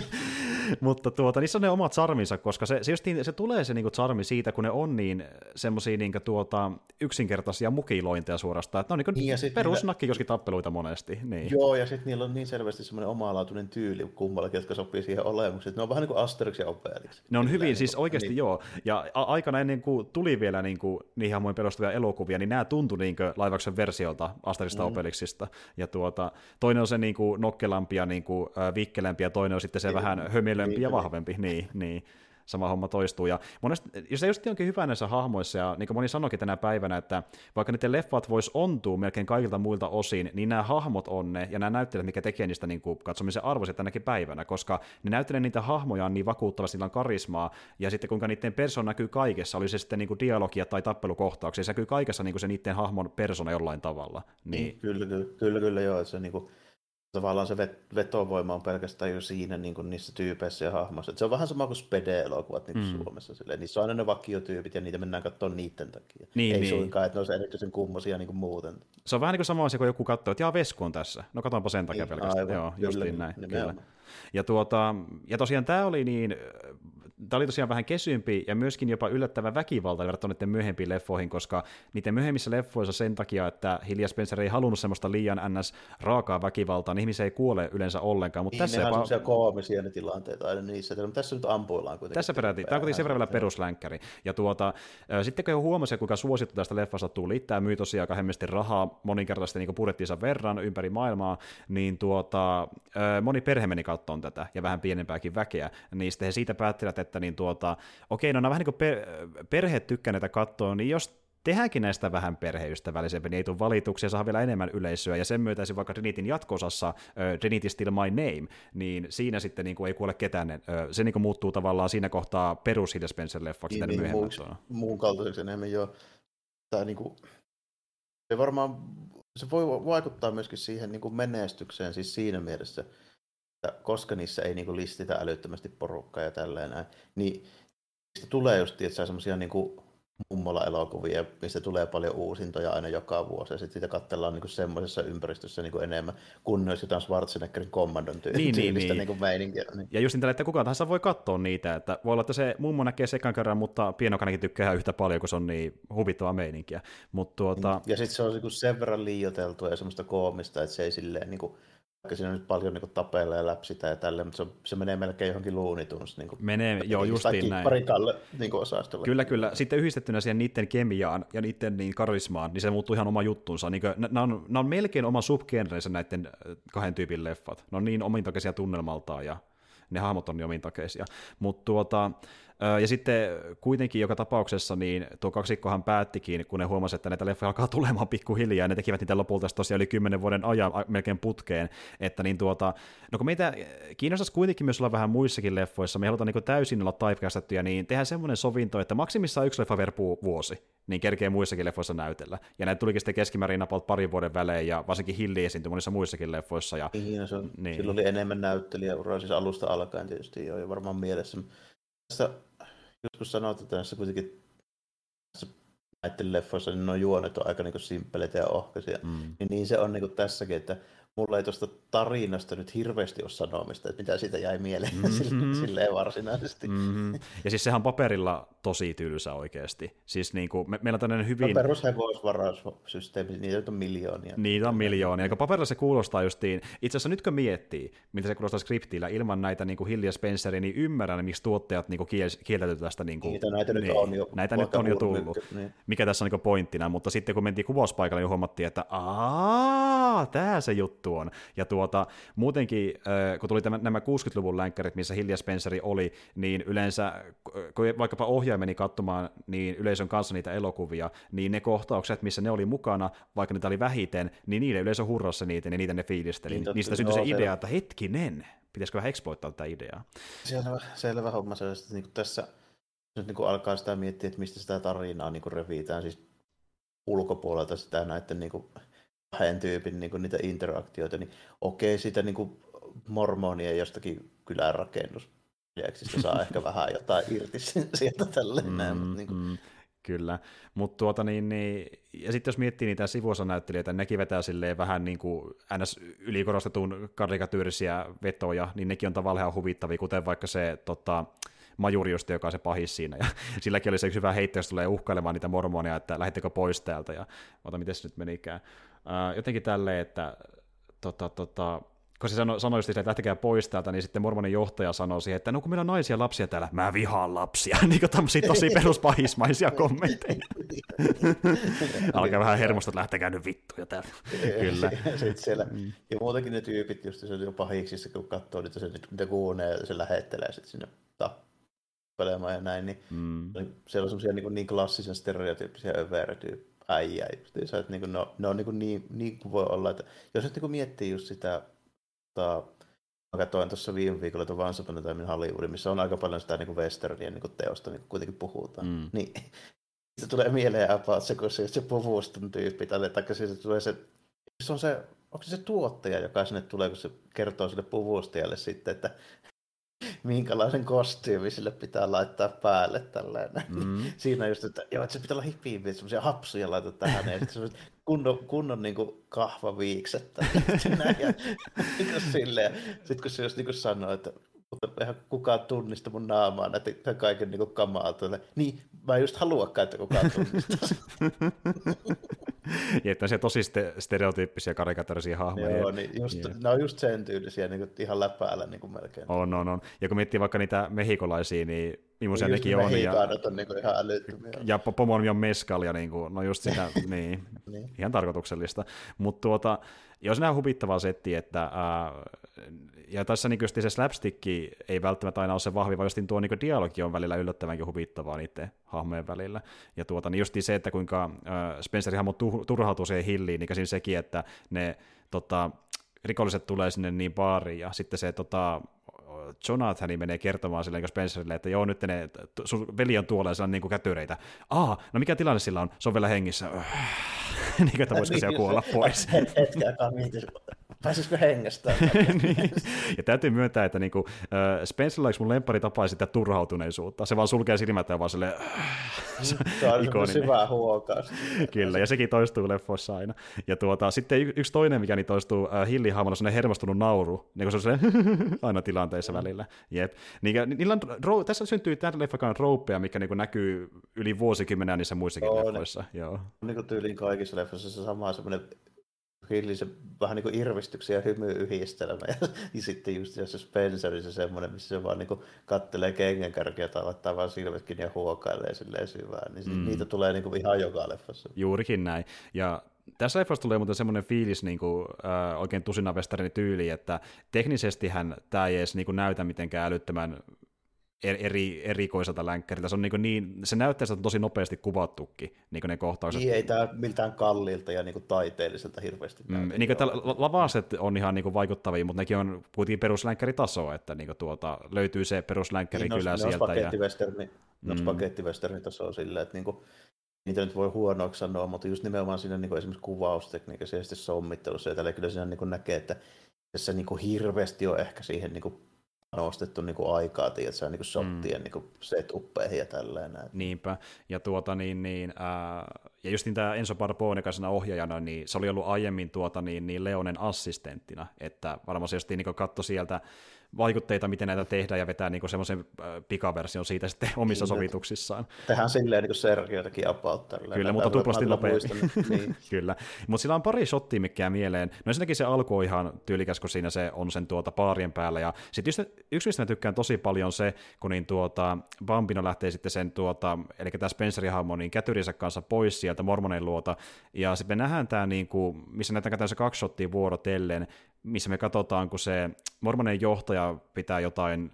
mutta tuota, niissä on ne omat charminsa, koska se, se, justiin, se tulee se niinku charmi siitä, kun ne on niin semmoisia niinku tuota, yksinkertaisia mukilointeja suorastaan, että ne on niinku niin, perusnakkikioskitappeluita monesti. Niin. Joo, ja sitten niillä on niin selvästi semmoinen omalaatuinen tyyli kummallakin, jotka sopii siihen olemukseen. Ne on vähän niin kuin Asterix ja Obelix. Ne on hyvin, siis oikeasti niin. joo. Ja a- aikana ennen kuin tuli vielä niin kuin, niihin hahmoihin perustuvia elokuvia, niin nämä tuntui niin Laivaksen versiolta Asterixista mm. Obelixista. Ja tuota, toinen on se niin kuin nokkelampi ja niin kuin, äh, vikkelempi, ja toinen on sitten se niin, vähän hömilempi niin, ja vahvempi. Niin, niin sama homma toistuu. Ja monesti, jos se just onkin hyvä näissä hahmoissa, ja niin kuin moni sanoikin tänä päivänä, että vaikka niiden leffat vois ontua melkein kaikilta muilta osin, niin nämä hahmot on ne, ja nämä näyttelijät, mikä tekee niistä niin kuin katsomisen arvoisia tänäkin päivänä, koska ne näyttelee niitä hahmoja niin vakuuttavasti, niillä on karismaa, ja sitten kuinka niiden persoon näkyy kaikessa, oli se sitten niin kuin dialogia tai tappelukohtauksia, se näkyy kaikessa niin kuin se niiden hahmon persona jollain tavalla. Niin. Kyllä, kyllä, kyllä, kyllä joo, se niin kuin tavallaan se vetovoima on pelkästään jo siinä niin kuin niissä tyypeissä ja hahmoissa. Et se on vähän sama kuin spede-elokuvat niin kuin mm. Suomessa. Silleen. Niissä on aina ne vakiotyypit ja niitä mennään katsomaan niiden takia. Niin, Ei niin. suinkaan, että ne olisi erityisen kummosia niin kuin muuten. Se on vähän niin kuin sama asia, kun joku katsoo, että jaa, Vesku on tässä. No katsotaanpa sen takia niin, pelkästään. Aivan, Joo, justiin näin. Kyllä. Ja, tuota, ja tosiaan tämä oli niin tämä oli tosiaan vähän kesympi ja myöskin jopa yllättävän väkivalta verrattuna niiden myöhempiin leffoihin, koska niiden myöhemmissä leffoissa sen takia, että Hilja Spencer ei halunnut semmoista liian ns. raakaa väkivaltaa, niin ihmisiä ei kuole yleensä ollenkaan. Mutta niin, tässä jopa... on koomisia ne tilanteet aina niissä, mutta tässä nyt ampuillaan kuitenkin. Tässä peräti, tämä on kuitenkin sen verran vielä peruslänkkäri. Ja tuota, sitten kun huomasi, kuinka suosittu tästä leffasta tuli, tämä myy tosiaan aika hemmesti rahaa moninkertaisesti niin budjettiinsa verran ympäri maailmaa, niin tuota, moni perhe meni kattoon tätä ja vähän pienempääkin väkeä, niin sitten he siitä päättivät, että niin tuota, okei, no nämä vähän niin kuin per, perheet tykkää näitä katsoa, niin jos tehdäänkin näistä vähän perheystävällisempi, niin ei tule valituksia, saa vielä enemmän yleisöä, ja sen myötä vaikka Trinitin jatkosassa uh, Trinity Still My Name, niin siinä sitten niin kuin ei kuole ketään, uh, se niin kuin muuttuu tavallaan siinä kohtaa perus Hilda Spencer-leffaksi niin, niin, muun, muun kaltaiseksi enemmän jo, tai niin kuin, se varmaan, se voi vaikuttaa myöskin siihen niin kuin menestykseen, siis siinä mielessä, että koska niissä ei niinku listitä älyttömästi porukkaa ja tälleen näin, niin niistä tulee just semmoisia niinku mummola-elokuvia, mistä tulee paljon uusintoja aina joka vuosi, ja sitten sitä katsellaan niinku semmoisessa ympäristössä niinku enemmän, kun olisi jotain Schwarzeneggerin kommandon tyy- niin, niin, niin. Niinku meininkiä. Niin. Ja just niin että kukaan tahansa voi katsoa niitä, että voi olla, että se mummo näkee sekan kerran, mutta pienokanakin tykkää yhtä paljon, kun se on niin huvittavaa meininkiä. Mut tuota... Ja sitten se on niinku sen verran liioteltua ja semmoista koomista, että se ei silleen niinku, vaikka siinä on nyt paljon niin tapella ja läpsitä ja tälle, mutta se, se menee melkein johonkin luunituns. Niin kuin, menee, joo, justiin näin. Parikalle niin osastolle. Kyllä, kyllä. Sitten yhdistettynä siihen niiden kemiaan ja niiden niin karismaan, niin se muuttuu ihan oma juttunsa. Niin kuin, nämä, on, nämä on melkein oma subgenreensä näiden kahden tyypin leffat. Ne on niin omintakeisia tunnelmaltaan ja ne hahmot on niin omintakeisia. Mutta tuota, Ja sitten kuitenkin joka tapauksessa niin tuo kaksikkohan päättikin, kun ne huomasivat, että näitä leffoja alkaa tulemaan pikkuhiljaa, ja ne tekivät niitä lopulta tosiaan yli kymmenen vuoden ajan melkein putkeen, että niin tuota, no kun meitä kiinnostaisi kuitenkin myös olla vähän muissakin leffoissa, me halutaan niin täysin olla taipkastettuja, niin tehdään semmoinen sovinto, että maksimissaan yksi leffa per vuosi, niin kerkee muissakin leffoissa näytellä. Ja näitä tulikin sitten keskimäärin napaut parin vuoden välein, ja varsinkin Hilli esiintyi monissa muissakin leffoissa. Ja, niin, se on, niin. Silloin oli enemmän näyttelijäuraa, siis alusta alkaen tietysti jo varmaan mielessä. Tässä joskus sanoit, että tässä kuitenkin tässä näiden leffoissa niin nuo juonet on aika niin simppeleitä ja ohkaisia. Mm. Niin, niin se on niin tässäkin, että mulla ei tuosta tarinasta nyt hirveästi ole sanomista, että mitä siitä jäi mieleen mm-hmm. silleen varsinaisesti. Mm-hmm. Ja siis sehän on paperilla tosi tylsä oikeasti. Siis niin kuin, me, meillä on tämmöinen hyvin... No perushevoisvaraussysteemi, niitä on miljoonia. Niitä on miljoonia, ja paperilla se kuulostaa justiin, itse asiassa nyt kun miettii, mitä se kuulostaa skriptillä, ilman näitä niin kuin Hill ja Spenceria, niin ymmärrän, miksi tuottajat niin kuin kieltäytyy tästä. Niin kuin, niitä näitä niin, nyt on jo. Näitä nyt on jo tullut. Mykkä, niin. Mikä tässä on niin pointtina, mutta sitten kun mentiin kuvauspaikalle, niin huomattiin, että aah, tämä se juttu on. Ja tuota, muutenkin, kun tuli nämä 60-luvun länkkärit, missä Hill ja Spenceri oli, niin yleensä, kun vaikkapa ohjaaja meni katsomaan niin yleisön kanssa niitä elokuvia, niin ne kohtaukset, missä ne oli mukana, vaikka niitä oli vähiten, niin niiden yleisö hurrassa niitä, ja niitä ne fiilisteli. Niin, Niistä syntyi se idea, että hetkinen, pitäisikö vähän exploittaa tätä ideaa. Selvä, selvä homma, se, että niin tässä nyt niin kuin alkaa sitä miettiä, että mistä sitä tarinaa niin kuin revitään, siis ulkopuolelta sitä näiden niin kuin kahden tyypin niin kuin niitä interaktioita, niin okei, sitä niin kuin mormonia jostakin kylän rakennus saa ehkä vähän jotain irti sieltä tälleen mm, näin, mutta niin kuin... mm, Kyllä, mutta tuota niin, niin, ja sitten jos miettii niitä sivuosanäyttelijöitä, nekin vetää silleen vähän niin kuin ns. ylikorostetun karikatyyrisiä vetoja, niin nekin on tavallaan ihan huvittavia, kuten vaikka se tota, majuri just, joka on se pahis siinä, ja silläkin oli se yksi hyvä heittää, jos tulee uhkailemaan niitä mormonia, että lähettekö pois täältä, ja ota, miten se nyt menikään. Uh, jotenkin tälleen, että tota, tota, kun se sanoi, sanoi just, että lähtekää pois täältä, niin sitten mormonin johtaja sanoi siihen, että no kun meillä on naisia lapsia täällä, mä vihaan lapsia. niin kuin tämmöisiä tosi peruspahismaisia kommentteja. Alkaa vähän hermosta, että lähtekää nyt vittuja täältä. Kyllä. Sitten siellä, mm. ja muutenkin ne tyypit, just se on pahiksissa, kun katsoo niitä, se, mitä kuunee, se lähettelee sitten sinne tappelemaan ja näin, niin mm. siellä on semmoisia niin, niin klassisen stereotyyppisiä övertyyppejä äijä justiinsa, että niin ne on, ne on niin, niin, niin kuin voi olla, että jos nyt niin miettii just sitä, tota, mä katsoin tuossa viime viikolla tuon Once Upon a Time in Hollywood, missä on aika paljon sitä niin westernia niin teosta, niin kuitenkin puhutaan, mm. niin se tulee mieleen about se, kun se, se puvuston tyyppi, tai se tulee se, se on se, onko se se tuottaja, joka sinne tulee, kun se kertoo sille puvustajalle sitten, että minkälaisen kostyymi sille pitää laittaa päälle tällainen. Mm. Siinä just, että, joo, että se pitää olla hippiin, semmoisia hapsuja laitat tähän, ja sitten kunnon, kunnon niin kuin kahvaviikset. Sitten kun se just niin kuin sanoo, että mutta eihän kukaan tunnista mun naamaa näitä kaiken niin kamaa. Niin, mä en just haluakaan, että kukaan tunnistaa. ja että se tosi stereotyyppisiä karikatorisia hahmoja. Joo, niin just, yeah. ne on just sen tyylisiä niin kuin ihan läpäällä niin kuin melkein. On, on, on. Ja kun miettii vaikka niitä mehikolaisia, niin millaisia nekin on. Ja, on niin kuin ihan älyttömiä. Ja pomon on meskalia, niin kuin, no just sitä, niin, niin, ihan tarkoituksellista. Mutta tuota, jos nämä huvittavaa setti, että ää, ja tässä niin se slapstick ei välttämättä aina ole se vahvi, vaan just tuo niin dialogi on välillä yllättävänkin huvittavaa niiden hahmojen välillä. Ja tuota, niin just se, että kuinka äh, Spencerin hahmo turhautuu siihen hilliin, niin siinä sekin, että ne tota, rikolliset tulee sinne niin baariin, ja sitten se tota, Jonathan menee kertomaan sille niin Spencerille, että joo, nyt ne, sun veli on tuolla ja sillä on niin kuin kätyreitä. Aa, no mikä tilanne sillä on? Se on vielä hengissä. niin, että voisiko siellä kuolla pois. Pääsisikö hengestä? niin. Ja täytyy myöntää, että niinku, äh, Spencer on mun lemppari tapaa sitä turhautuneisuutta. Se vaan sulkee silmät ja vaan silleen... se on syvää. Kyllä, ja sekin toistuu leffoissa aina. Ja tuota, sitten y- yksi toinen, mikä niin toistuu äh, Hilli hahmolla, on hermostunut nauru, niin kuin se on aina tilanteissa mm. välillä. Jep. Niin, niillä on, ro- tässä syntyy tämän leffakaan rouppeja, mikä niin näkyy yli vuosikymmenen niissä muissakin Joo, leffoissa. Ne, Joo. Niin kuin tyyliin kaikissa leffoissa se sama semmoinen hillisen vähän niin kuin irvistyksiä ja hymyyhistelmä. Ja, ja sitten just se Spencer, se semmoinen, missä se vaan niin kuin kattelee kengänkärkiä tai laittaa vaan silmätkin ja huokailee silleen syvään. Niin mm. niitä tulee niin kuin ihan joka leffassa. Juurikin näin. Ja tässä leffassa tulee muuten semmoinen fiilis niin kuin, äh, oikein tusina tyyli, että teknisestihän tämä ei edes niin kuin näytä mitenkään älyttömän eri, erikoiselta länkkäriltä. Se, on niin, niin, se näyttää, on tosi nopeasti kuvattukin niin ne kohtaukset. Niin, ei tämä miltään kalliilta ja niin taiteelliselta hirveästi mm, niin kuin lavaset on ihan niin kuin vaikuttavia, mutta nekin on kuitenkin peruslänkkäritasoa, että niin kuin tuota, löytyy se peruslänkkäri niin, kyllä ne sieltä. Spagettiwesterni, ja... mm. spagettiwesterni tasoa silleen, että niin kuin, niitä nyt voi huonoksi sanoa, mutta just nimenomaan siinä niin kuin esimerkiksi kuvaustekniikassa ja sitten sommittelussa ja tällä kyllä siinä niin kuin näkee, että tässä niin kuin hirveästi on ehkä siihen niin kuin nostettu niin kuin aikaa, tiedätkö, niin kuin shottien mm. niin kuin setuppeihin ja tälleen. Niinpä, ja tuota niin, niin ää, ja just niin tämä Enzo Barbone kanssa ohjaajana, niin se oli ollut aiemmin tuota niin, niin Leonen assistenttina, että varmaan se just niin katsoi sieltä vaikutteita, miten näitä tehdään ja vetää niin semmoisen pikaversion siitä sitten omissa niin, sovituksissaan. Tehdään silleen niin kuin Sergioitakin about tällä. Kyllä, mutta tuplasti nopeasti. niin. Kyllä, mutta sillä on pari shottia, mikä mieleen. No ensinnäkin se alku on ihan tyylikäs, kun siinä se on sen tuota paarien päällä. Ja sitten yksi, mistä mä tykkään tosi paljon se, kun niin tuota, Bambino lähtee sitten sen, tuota, eli tämä Spencerin hahmo, niin kätyrinsä kanssa pois sieltä mormonen luota. Ja sitten me nähdään tämä, niin kuin, missä näytetään se kaksi shottia vuorotellen, missä me katsotaan, kun se mormonen johtaja pitää jotain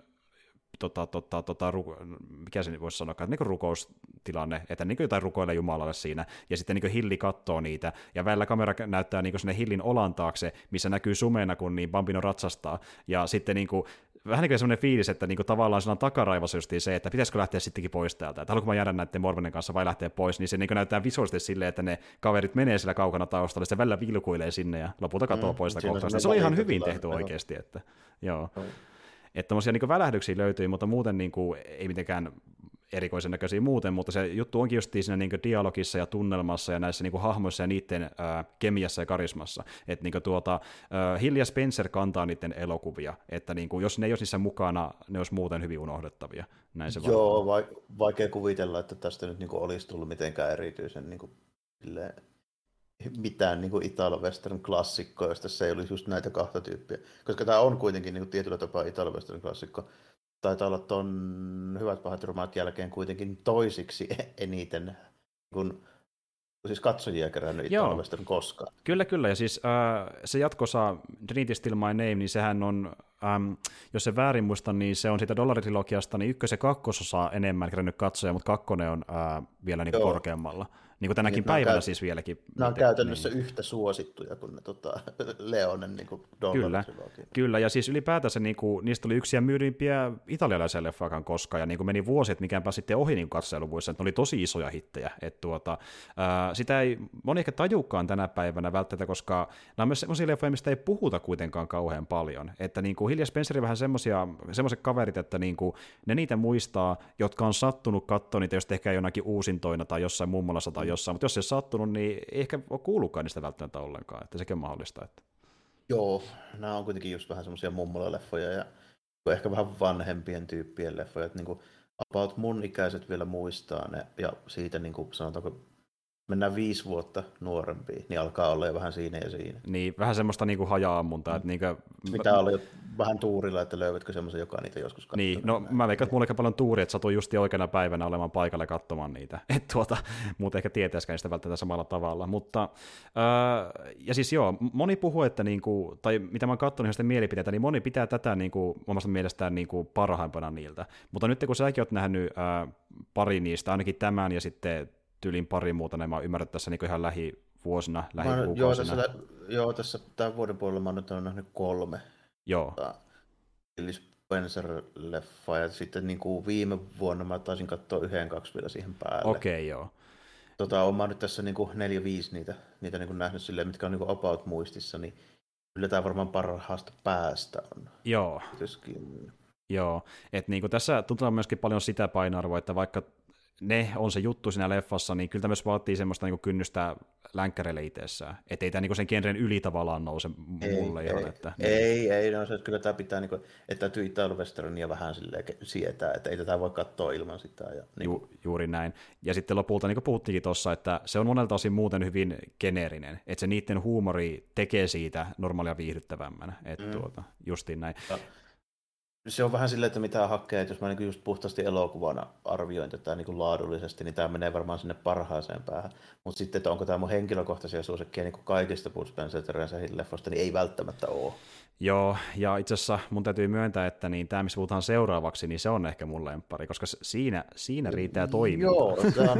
tota, tota, tota, ruko, mikä se voisi sanoa, että niin rukoustilanne, että niin jotain rukoilee Jumalalle siinä, ja sitten niin Hilli katsoo niitä, ja välillä kamera näyttää niin sinne Hillin olan taakse, missä näkyy sumena, kun niin Bambino ratsastaa, ja sitten niin kuin, vähän niin kuin semmoinen fiilis, että niin kuin tavallaan sillä on takaraivassa just se, että pitäisikö lähteä sittenkin pois täältä, että haluanko mä jäädä näiden Mormonen kanssa vai lähteä pois, niin se niin kuin näyttää visuaalisesti silleen, että ne kaverit menee siellä kaukana taustalla, se välillä vilkuilee sinne ja lopulta katoaa mm, pois sitä kohtausta. Se oli ihan hyvin tehty oikeasti, että joo. Mm. Että tämmöisiä niin välähdyksiä löytyi, mutta muuten niin kuin, ei mitenkään erikoisen näköisiä muuten, mutta se juttu onkin just siinä niin dialogissa ja tunnelmassa ja näissä niin hahmoissa ja niiden äh, kemiassa ja karismassa. Että niin tuota, äh, Hill ja Spencer kantaa niiden elokuvia, että niin kuin, jos ne ei olisi niissä mukana, ne olisi muuten hyvin unohdettavia. Näin se Joo, va- vaikea kuvitella, että tästä nyt niin kuin olisi tullut mitenkään erityisen niin kuin, mitään niin Italo-Western klassikkoa, jos tässä ei olisi just näitä kahta tyyppiä. Koska tämä on kuitenkin niin kuin tietyllä tapaa Italo-Western klassikko. Taitaa olla tuon Hyvät pahat rumaat jälkeen kuitenkin toisiksi eniten kun siis katsojia kerännyt Italo-Western koskaan. Kyllä, kyllä. Ja siis äh, se jatkosa Trinity Still My Name, niin sehän on, ähm, jos se väärin muista, niin se on siitä dollaritrilogiasta, niin ykkös- ja kakkososa enemmän kerännyt katsoja, mutta kakkonen on äh, vielä niin korkeammalla. Niin kuin tänäkin niin, päivänä käy... siis vieläkin. Nämä on käytännössä niin. yhtä suosittuja kuin ne tota, Leonen niin kuin Kyllä, kyllä, ja siis ylipäätänsä niin kuin, niistä tuli yksi myydympiä italialaisia leffakan koskaan, ja niin kuin meni vuosi, että mikään pääsi sitten ohi niin katseluvuissa, että ne oli tosi isoja hittejä. Että tuota, ää, sitä ei moni ehkä tajukaan tänä päivänä välttämättä, koska nämä on myös sellaisia leffoja, mistä ei puhuta kuitenkaan kauhean paljon. Että niin kuin Hilja Spencerin vähän semmoiset kaverit, että niin kuin, ne niitä muistaa, jotka on sattunut katsoa niitä, jos ehkä jonakin uusintoina tai jossain mummolassa tai jossain, mutta jos se ei sattunut, niin ei ehkä ole kuullutkaan niistä välttämättä ollenkaan, että sekin on mahdollista. Että... Joo, nämä on kuitenkin just vähän semmoisia mummola-leffoja ja ehkä vähän vanhempien tyyppien leffoja, että niin kuin about mun ikäiset vielä muistaa ne ja siitä niin kuin sanotaanko mennään viisi vuotta nuorempi, niin alkaa olla jo vähän siinä ja siinä. Niin, vähän semmoista niin kuin haja-ammuntaa. Mm. Että niin kuin... Pitää olla jo vähän tuurilla, että löyvätkö semmoisen, joka niitä joskus katsoo. Niin, no mä veikkaan, että mulla paljon tuuri, että satui just oikeana päivänä olemaan paikalle katsomaan niitä. Että tuota, muuten ehkä tietäisikään sitä välttämättä samalla tavalla. Mutta, äh, ja siis joo, moni puhuu, että niin kuin, tai mitä mä oon katsonut ihan mielipiteitä, niin moni pitää tätä niin kuin, omasta mielestään niin kuin parhaimpana niiltä. Mutta nyt kun säkin oot nähnyt äh, pari niistä, ainakin tämän ja sitten tyylin pari muuta, niin mä oon ymmärrät tässä niin ihan lähivuosina, lähikuukausina. Joo, tässä, joo, tässä tämän vuoden puolella mä nyt olen nähnyt kolme. Joo. Tota, Spencer-leffa ja sitten niin kuin viime vuonna mä taisin katsoa yhden kaksi vielä siihen päälle. Okei, okay, joo. Tota, olen mä nyt tässä niin kuin neljä, viisi niitä, niitä niin kuin nähnyt silleen, mitkä on niin kuin about muistissa, niin kyllä tämä varmaan parhaasta päästä on. Joo. Tietysti. Joo, että niin tässä tuntuu myöskin paljon sitä painoarvoa, että vaikka ne on se juttu siinä leffassa, niin kyllä tämä myös vaatii semmoista niin kynnystä länkkäreille itsessään. Että ei tämä niin sen genren yli tavallaan nouse mulle. Ei, ihan, että, ei, ei, ei no, se, kyllä tämä pitää, niin kuin, että täytyy Italo-westernia vähän sietää, että ei tätä voi katsoa ilman sitä. Ja, niin Ju, juuri näin. Ja sitten lopulta, niin kuin puhuttiinkin tuossa, että se on monelta osin muuten hyvin geneerinen, että se niiden huumori tekee siitä normaalia viihdyttävämmän. Että mm. tuota, justiin näin. Ja se on vähän silleen, että mitä hakee, että jos mä niin just puhtaasti elokuvana arvioin tätä niin kuin laadullisesti, niin tämä menee varmaan sinne parhaaseen päähän. Mutta sitten, että onko tämä mun henkilökohtaisia suosikkeja niin kaikista Bud Spencer leffosta, niin ei välttämättä ole. Joo, ja itse asiassa mun täytyy myöntää, että niin tämä, missä puhutaan seuraavaksi, niin se on ehkä mun lempari, koska siinä, siinä riittää toiminta. Joo, on,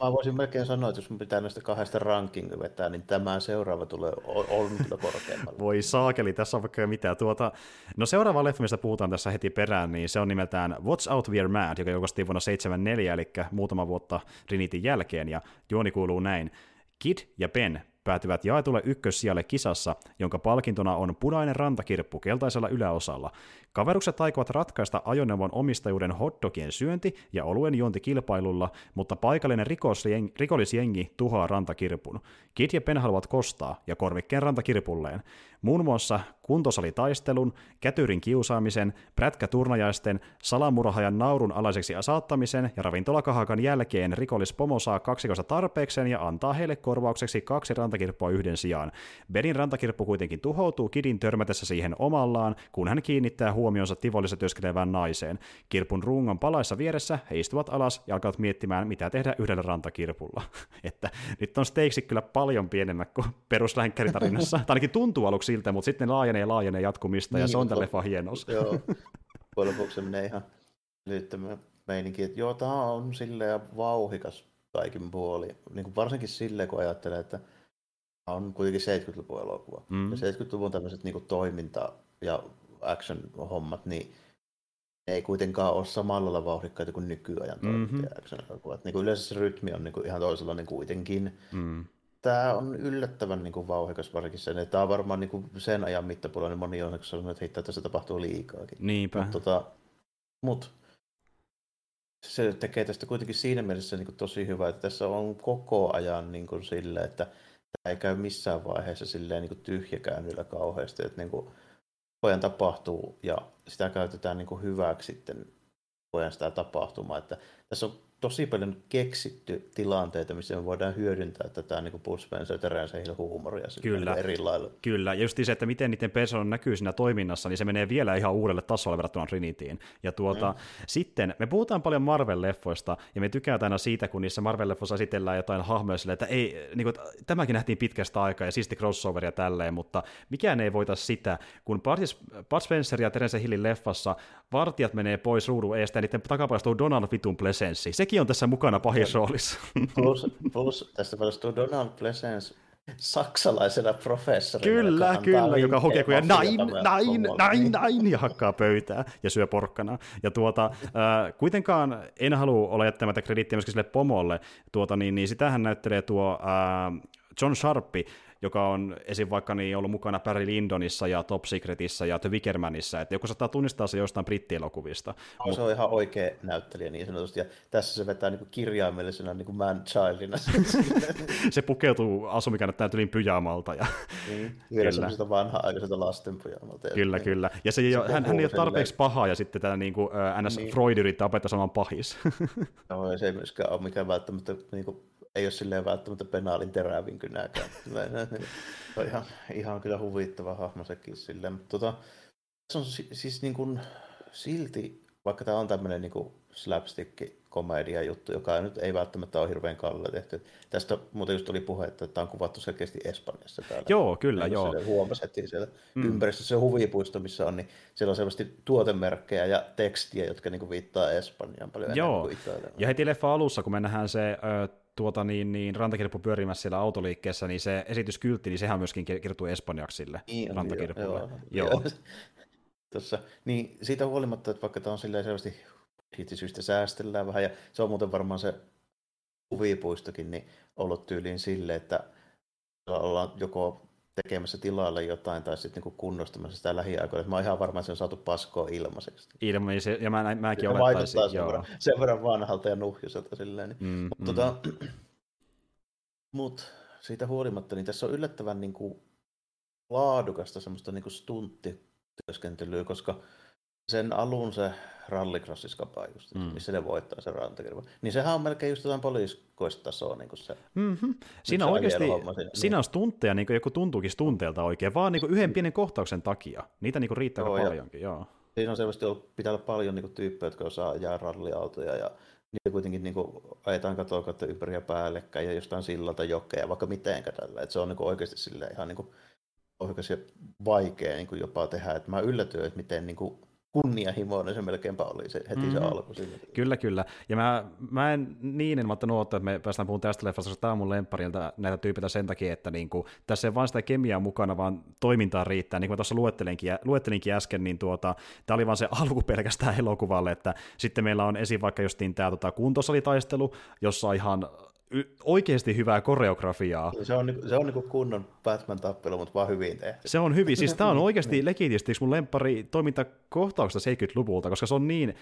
mä voisin melkein sanoa, että jos mun pitää näistä kahdesta ranking vetää, niin tämä seuraava tulee on kyllä korkeammalla. Voi saakeli, tässä on vaikka mitä. Tuota, no seuraava leffa, mistä puhutaan tässä heti perään, niin se on nimeltään What's Out We're Mad, joka julkaistiin vuonna 74, eli muutama vuotta Trinitin jälkeen, ja juoni kuuluu näin. Kid ja Ben päätyvät jaetulle ykkössijalle kisassa, jonka palkintona on punainen rantakirppu keltaisella yläosalla. Kaverukset aikovat ratkaista ajoneuvon omistajuuden hotdogien syönti ja oluen juonti kilpailulla, mutta paikallinen rikollisjengi tuhoaa rantakirpun. Kid ja Ben haluavat kostaa ja korvikkeen rantakirpulleen. Muun muassa kuntosalitataistelun, kätyrin kiusaamisen, prätkäturnajaisten, salamurhaajan naurun alaiseksi saattamisen ja ravintolakahakan jälkeen rikollispomo saa kaksikosta tarpeekseen ja antaa heille korvaukseksi kaksi rantakirppua yhden sijaan. Benin rantakirppu kuitenkin tuhoutuu Kidin törmätessä siihen omallaan, kun hän kiinnittää huomionsa Tivolissa työskentelevään naiseen. Kirpun rungon palaissa vieressä he istuvat alas ja alkavat miettimään, mitä tehdä yhdellä rantakirpulla. että nyt on steiksi kyllä paljon pienemmät kuin peruslänkäritarinassa. tai ainakin tuntuu aluksi siltä, mutta sitten ne laajenee ja laajenee jatkumista, niin, ja se on tälle leffan hienous. Joo, lopuksi se menee ihan lyhyttömän meininki, että joo, tämä on silleen vauhikas kaikin puoli. Niin kuin varsinkin silleen, kun ajattelee, että on kuitenkin 70-luvun elokuva. Mm. Ja 70-luvun tämmöiset niin toiminta- ja action-hommat, niin ne ei kuitenkaan ole samalla lailla vauhdikkaita kuin nykyajan mm-hmm. action-elokuvat. Niin kuin yleensä se rytmi on niin kuin ihan toisenlainen kuitenkin. Mm tämä on yllättävän niin kuin, vauhikas varsinkin sen. Tämä on varmaan niin kuin, sen ajan mittapuolella, niin moni on sanonut, että hittaa, että se tapahtuu liikaakin. Niinpä. Mutta tota, mut, se tekee tästä kuitenkin siinä mielessä niin kuin, tosi hyvä, että tässä on koko ajan niin kuin, sille, että tämä ei käy missään vaiheessa silleen niin kuin, tyhjäkäynnillä kauheasti, että niin kuin, ajan tapahtuu ja sitä käytetään niin kuin, hyväksi sitten koko ajan sitä tapahtumaa. Että tässä on tosi paljon keksitty tilanteita, missä me voidaan hyödyntää tätä niin kuin Paul Spencer Terence huumoria Kyllä. Eri lailla. Kyllä, ja just se, että miten niiden persoon näkyy siinä toiminnassa, niin se menee vielä ihan uudelle tasolle verrattuna Trinityin. Ja tuota, mm. sitten me puhutaan paljon Marvel-leffoista, ja me tykätään aina siitä, kun niissä Marvel-leffoissa esitellään jotain hahmoja sille, että ei, niin kuin, tämäkin nähtiin pitkästä aikaa, ja siisti crossoveria tälleen, mutta mikään ei voita sitä, kun Bud Spencer ja Terence Hillin leffassa vartijat menee pois ruudun eestä, ja niiden takapuolesta Donald Vitun Plesenssi. Sekin on tässä mukana pahissa roolissa. Plus, plus tästä paljastuu Donald Pleasence saksalaisena professorina. Kyllä, joka kyllä, joka hokee kuin näin, näin, näin, näin, ja hakkaa pöytää ja syö porkkana. Ja tuota, äh, kuitenkaan en halua olla jättämättä krediittiä myöskin sille pomolle, tuota, niin, niin sitähän näyttelee tuo äh, John Sharpi, joka on esim. vaikka niin ollut mukana Barry Lindonissa ja Top Secretissa ja The Wickermanissa, että joku saattaa tunnistaa se jostain brittielokuvista. No, Mut... Se on ihan oikea näyttelijä niin sanotusti, ja tässä se vetää niin kirjaimellisena niin kuin man childina. se pukeutuu asumikannattaa tylin pyjaamalta. Ja... Niin, kyllä. vanha-aikaiselta lasten pyjaamalta. Kyllä, niin, kyllä. Ja se, se hän, hän ei ole tarpeeksi paha, ja sitten tämä niin kuin, äh, NS niin. Freud yrittää opettaa saman pahis. no, se ei myöskään ole mikään välttämättä niin kuin ei ole silleen välttämättä penaalin terävin kynäkään. on ihan, ihan kyllä huvittava hahmo sekin silleen. Mutta tota, se on siis niin kuin, silti, vaikka tämä on tämmöinen niin slapstick komedia juttu, joka nyt ei välttämättä ole hirveän kallella tehty. Tästä muuten just tuli puhe, että tämä on kuvattu selkeästi Espanjassa täällä. Joo, kyllä, niin, joo. Huomasi heti siellä mm. ympäristössä se huvipuisto, missä on, niin siellä on selvästi tuotemerkkejä ja tekstiä, jotka niin kuin viittaa Espanjaan paljon joo. enemmän kuin Ja heti leffa alussa, kun me nähdään se ö, tuota, niin, niin rantakirppu pyörimässä siellä autoliikkeessä, niin se esityskyltti, niin sehän myöskin kirjoittuu espanjaksi sille niin, rantakirpulle. Joo, joo. joo. Tossa, niin siitä huolimatta, että vaikka tämä on silleen selvästi syystä säästellään vähän, ja se on muuten varmaan se huvipuistokin, niin ollut tyyliin sille, että ollaan joko tekemässä tilalle jotain tai sitten niin kunnostamassa sitä lähiaikoina. Mä oon ihan varma, että se on saatu paskoa ilmaiseksi. Ilmaiseksi, ja mä, mäkin olettaisin. Sen, verran, sen verran vanhalta ja nuhjuselta silleen. Niin. Mm, Mutta mm. Tota, mut, siitä huolimatta, niin tässä on yllättävän niin kuin, laadukasta semmoista niin stunttityöskentelyä, koska sen alun se rallycrossiskapa just, mm. missä ne voittaa sen rantakirvan. Niin sehän on melkein just jotain poliiskoista tasoa niin kuin se. Mm-hmm. Siinä on oikeasti, siinä, siinä on stuntteja, niin kuin joku tuntuukin stunteelta oikein, vaan niin kuin yhden pienen kohtauksen takia. Niitä niin kuin riittää joo, paljonkin, joo. siinä on selvästi ollut, pitää olla paljon niin kuin, tyyppejä, jotka osaa ajaa ralliautoja ja niitä kuitenkin niin kuin, ajetaan katoa kautta ympäri ja päällekkäin ja jostain sillalta jokea, vaikka mitenkä tällä. Et se on niin kuin, oikeasti sille ihan niin kuin, oikeasti vaikea niin kuin, jopa tehdä. Et mä yllätyin, että miten niin kuin, kunnianhimoinen se melkeinpä oli se, heti mm-hmm. se alku. Siinä. Kyllä, kyllä. Ja mä, mä en niin en ottanut että me päästään puhumaan tästä leffasta, koska tämä on mun lempparilta näitä tyypitä sen takia, että niinku, tässä ei vain sitä kemiaa mukana, vaan toimintaa riittää. Niin kuin mä tuossa luettelinkin, luettelinkin äsken, niin tuota, tämä oli vain se alku pelkästään elokuvalle, että sitten meillä on esim. vaikka justiin tämä tota, kuntosalitaistelu, jossa ihan oikeasti hyvää koreografiaa. Se on, se on niin kunnon Batman-tappelu, mutta vaan hyvin tehty. Se on hyvin. Siis tämä on oikeasti legitisti mun lempari toimintakohtauksesta 70-luvulta, koska se on niin,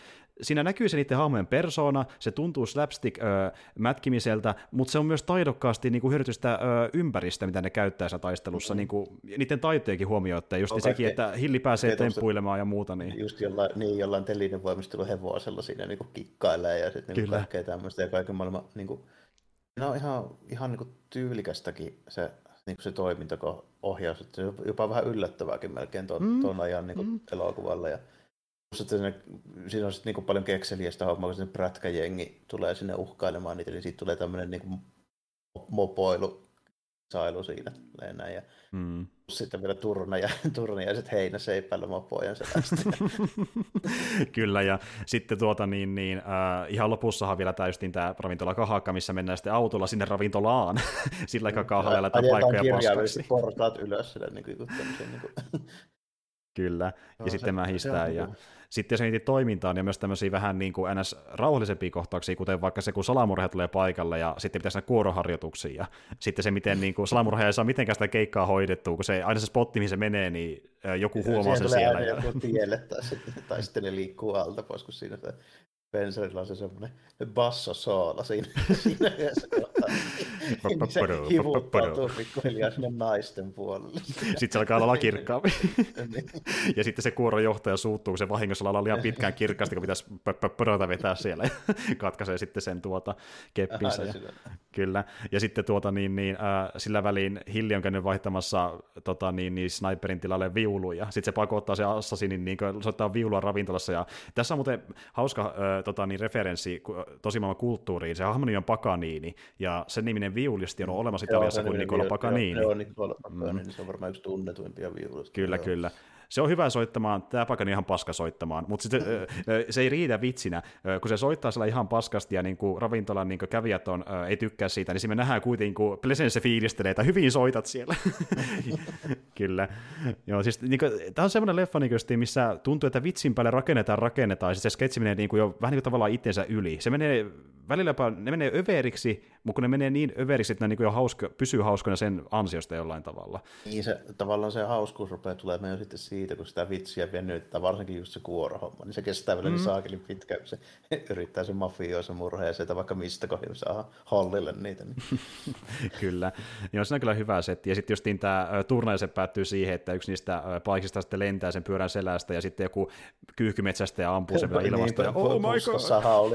siinä näkyy se niiden hahmojen persona, se tuntuu slapstick-mätkimiseltä, mutta se on myös taidokkaasti niin hyödytystä ö, ympäristä, mitä ne käyttää tässä taistelussa, mm. niin kuin, niiden taitojenkin huomioittaa, just okay. sekin, että Hilli pääsee temppuilemaan ja muuta. Niin. Just jollain, niin, jollain telinen voimistelu hevosella siinä niin kikkailee ja sitten niin kaikkea tämmöistä ja kaiken maailman niin kuin, On ihan, ihan niin kuin tyylikästäkin se, niin kuin se toiminta, kun ohjaus, että jopa vähän yllättävääkin melkein tuon, mm. tuon ajan niin kuin mm. elokuvalle. Ja sitten ne, siinä on sitten niin paljon kekseliä sitä hommaa, kun se prätkäjengi tulee sinne uhkailemaan niitä, niin siitä tulee tämmöinen niin mopoilu sailu siinä. Näin, ja mm. Sitten vielä turna ja, turnajaiset heinäseipäillä mopojen selästä. Kyllä, ja sitten tuota niin, niin äh, ihan lopussahan vielä täystin tämä ravintola Kahakka, missä mennään sitten autolla sinne ravintolaan, sillä aikaa kahalla paikkoja paskaksi. portaat ylös sille, niin kuin, niin kuin. Kyllä, ja no, sitten se, mä histään. Ja, sitten jos miettii toimintaa, niin myös tämmöisiä vähän niin kuin ns. rauhallisempia kohtauksia, kuten vaikka se, kun salamurha tulee paikalle ja sitten pitäisi kuoroharjoituksia. Ja sitten se, miten niin kuin salamurha ei saa mitenkään sitä keikkaa hoidettua, kun se aina se spotti, mihin se menee, niin joku huomaa sen siellä. Ja... joku tielle, tai, sitten, tai sitten ne liikkuu alta pois, kun siinä se Spencerilla on se semmoinen basso-soola siinä, siinä yhdessä. Niin se hivuttautuu pikkuhiljaa sinne naisten puolelle. Sitten se alkaa olla kirkkaampi. Niin. ja sitten se kuorojohtaja suuttuu, kun se vahingossa laulaa liian pitkään kirkkaasti, kun pitäisi pörötä vetää siellä ja katkaisee sitten sen tuota keppinsä. Ja, kyllä. Ja sitten tuota, niin, niin, äh, sillä väliin Hilli on käynyt vaihtamassa tota, niin, niin, sniperin tilalle viuluja. Sitten se pakottaa se assassinin niin soittaa viulua ravintolassa. Ja tässä on muuten hauska äh, tota, niin, referenssi tosimaailman kulttuuriin. Se hahmoni on Paganini, ja sen niminen viulisti on olemassa Italiassa kuin Nicola Paganini. Joo, Nicola Paganini, mm. se on varmaan yksi tunnetuimpia viulisteja. Kyllä, kyllä se on hyvä soittamaan, tämä paikka on ihan paska soittamaan, mutta sitten se ei riitä vitsinä, kun se soittaa siellä ihan paskasti ja niin kuin ravintolan niin kuin kävijät on, ei tykkää siitä, niin siinä me nähdään kuitenkin, kun Pleasence fiilistelee, että hyvin soitat siellä. Kyllä. Joo, siis, niin kuin, tämä on semmoinen leffa, niin kuin, missä tuntuu, että vitsin päälle rakennetaan, rakennetaan, ja sitten se sketsi menee niin kuin jo vähän niin kuin tavallaan itsensä yli. Se menee välillä ne menee överiksi, mutta kun ne menee niin överiksi, että ne niin jo hauska, pysyy hauskoina sen ansiosta jollain tavalla. Niin se, tavallaan se hauskuus rupeaa tulemaan sitten siitä, kun sitä vitsiä venyttää, varsinkin just se kuorohomma, niin se kestää vielä niin mm. niin saakelin pitkään, kun se yrittää se mafioisen murheen sieltä vaikka mistä kohdin saa hallille niitä. Niin. kyllä, se on kyllä hyvä setti. Ja sitten justiin tämä turnaja se päättyy siihen, että yksi niistä paikista sitten lentää sen pyörän selästä ja sitten joku kyyhkymetsästä ja ampuu sen vielä niin, ilmasta. Niin, ja, oh my